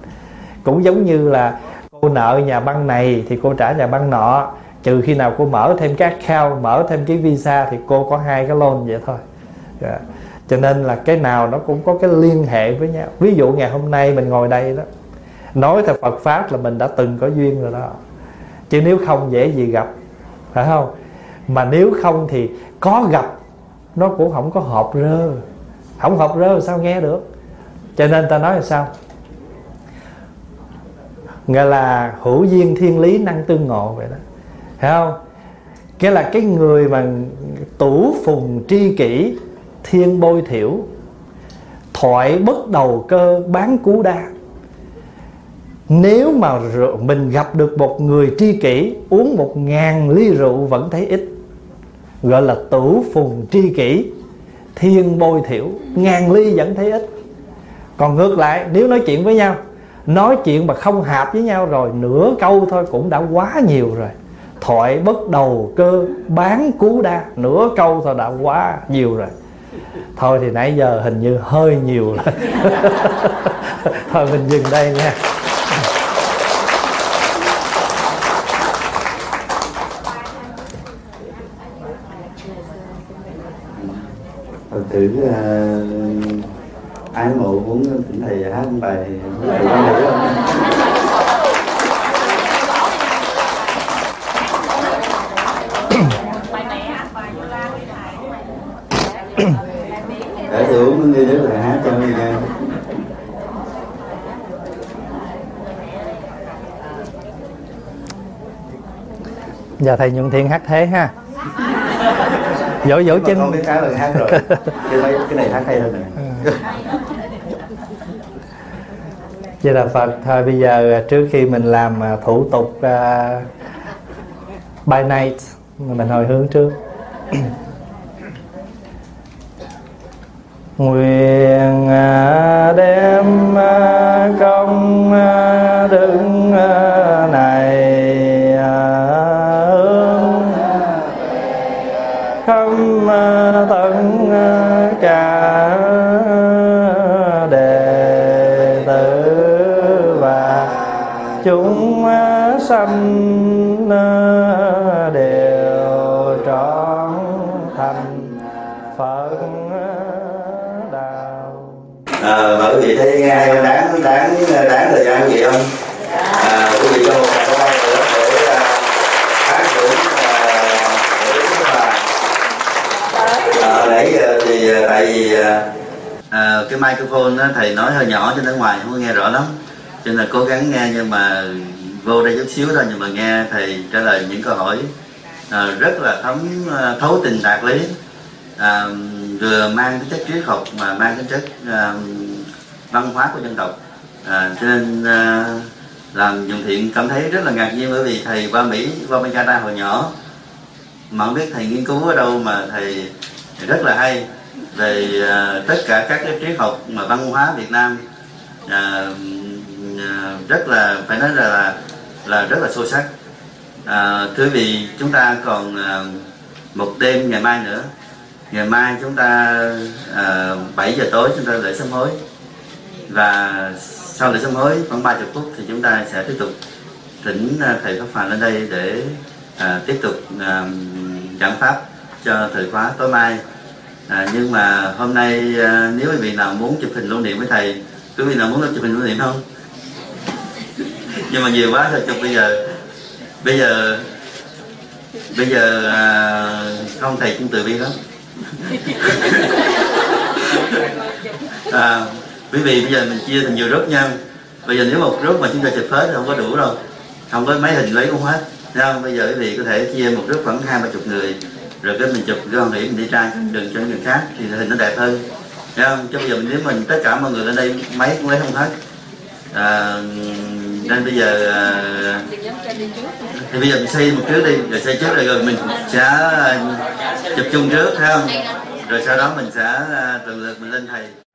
Cũng giống như là cô nợ nhà băng này thì cô trả nhà băng nọ. Trừ khi nào cô mở thêm các account, mở thêm cái visa thì cô có hai cái loan vậy thôi. Yeah. Cho nên là cái nào nó cũng có cái liên hệ với nhau. Ví dụ ngày hôm nay mình ngồi đây đó, nói theo Phật pháp là mình đã từng có duyên rồi đó. Chứ nếu không dễ gì gặp, phải không? Mà nếu không thì có gặp, nó cũng không có hợp rơ. Không hợp rơ sao nghe được? Cho nên ta nói là sao? Gọi là hữu duyên thiên lý năng tương ngộ vậy đó. Thấy không? Nghĩa là cái người mà tủ phùng tri kỷ, thiên bôi thiểu, thoại bất đầu cơ bán cú đa. Nếu mà mình gặp được một người tri kỷ, uống một ngàn ly rượu vẫn thấy ít. Gọi là tủ phùng tri kỷ, thiên bôi thiểu, ngàn ly vẫn thấy ít còn ngược lại nếu nói chuyện với nhau nói chuyện mà không hợp với nhau rồi nửa câu thôi cũng đã quá nhiều rồi. Thoại bất đầu cơ bán cú đa nửa câu thôi đã quá nhiều rồi. Thôi thì nãy giờ hình như hơi nhiều rồi. Thôi mình dừng đây nha. Thử uh, à, ái mộ muốn thỉnh thầy hát bài thầy có được không? để tôi uống đi để thầy hát cho nghe. Giờ thầy nhuận thiện hát thế ha. Dỗ dỗ chân con biết khá là hát rồi. Cái, cái này hát hay hơn này ừ. Vậy là Phật thôi bây giờ à, trước khi mình làm à, thủ tục uh, by night mình hồi hướng trước. Nguyện đem công đức này hướng. Khâm tận cả sanh à, đều trọn thành phật đạo. À, mà quý vị thấy nghe không? Đáng đáng đáng thời gian gì không? À, quý vị cho một câu hỏi nữa để à, phát triển à, à, nãy giờ thì à, tại vì à, cái microphone đó, thầy nói hơi nhỏ cho nên ngoài không có nghe rõ lắm. Cho nên là cố gắng nghe nhưng mà vô đây chút xíu thôi nhưng mà nghe thầy trả lời những câu hỏi à, rất là thấm à, thấu tình đạt lý. À, vừa mang cái chất triết học mà mang cái chất à, văn hóa của dân tộc. À, cho nên à, làm dùng thiện cảm thấy rất là ngạc nhiên bởi vì thầy qua mỹ qua bên canada hồi nhỏ. Mà không biết thầy nghiên cứu ở đâu mà thầy rất là hay về à, tất cả các cái triết học mà văn hóa việt nam à, Ờ, rất là phải nói là là, là rất là sâu sắc. À, thưa quý vị chúng ta còn ờ, một đêm ngày mai nữa. Ngày mai chúng ta à, 7 giờ tối chúng ta lễ sám hối. Và sau lễ sám hối khoảng 30 phút thì chúng ta sẽ tiếp tục thỉnh thầy pháp hòa lên đây để à, tiếp tục à, giảng pháp cho thời khóa tối mai. À, nhưng mà hôm nay à, nếu quý vị nào muốn chụp hình lưu niệm với thầy quý vị nào muốn chụp hình lưu niệm không? Nhưng mà nhiều quá thôi chụp bây giờ bây giờ bây giờ à, không thầy cũng từ bi lắm. À, quý vị bây giờ mình chia thành nhiều group nha. Bây giờ nếu một group mà chúng ta chụp hết thì không có đủ đâu. Không có mấy hình lấy cũng hết. Thấy không? Bây giờ quý vị có thể chia một group khoảng hai ba chục người. Rồi cái mình chụp cái hoan hỷ mình đi ra đừng cho người khác thì hình nó đẹp hơn. Thấy không? Chứ bây giờ nếu mình tất cả mọi người lên đây mấy cũng lấy không hết. À, nên bây giờ à, thì bây giờ mình xây một trước đi rồi xây trước rồi rồi mình sẽ à, chụp chung trước ha rồi sau đó mình sẽ à, lượt mình lên thầy.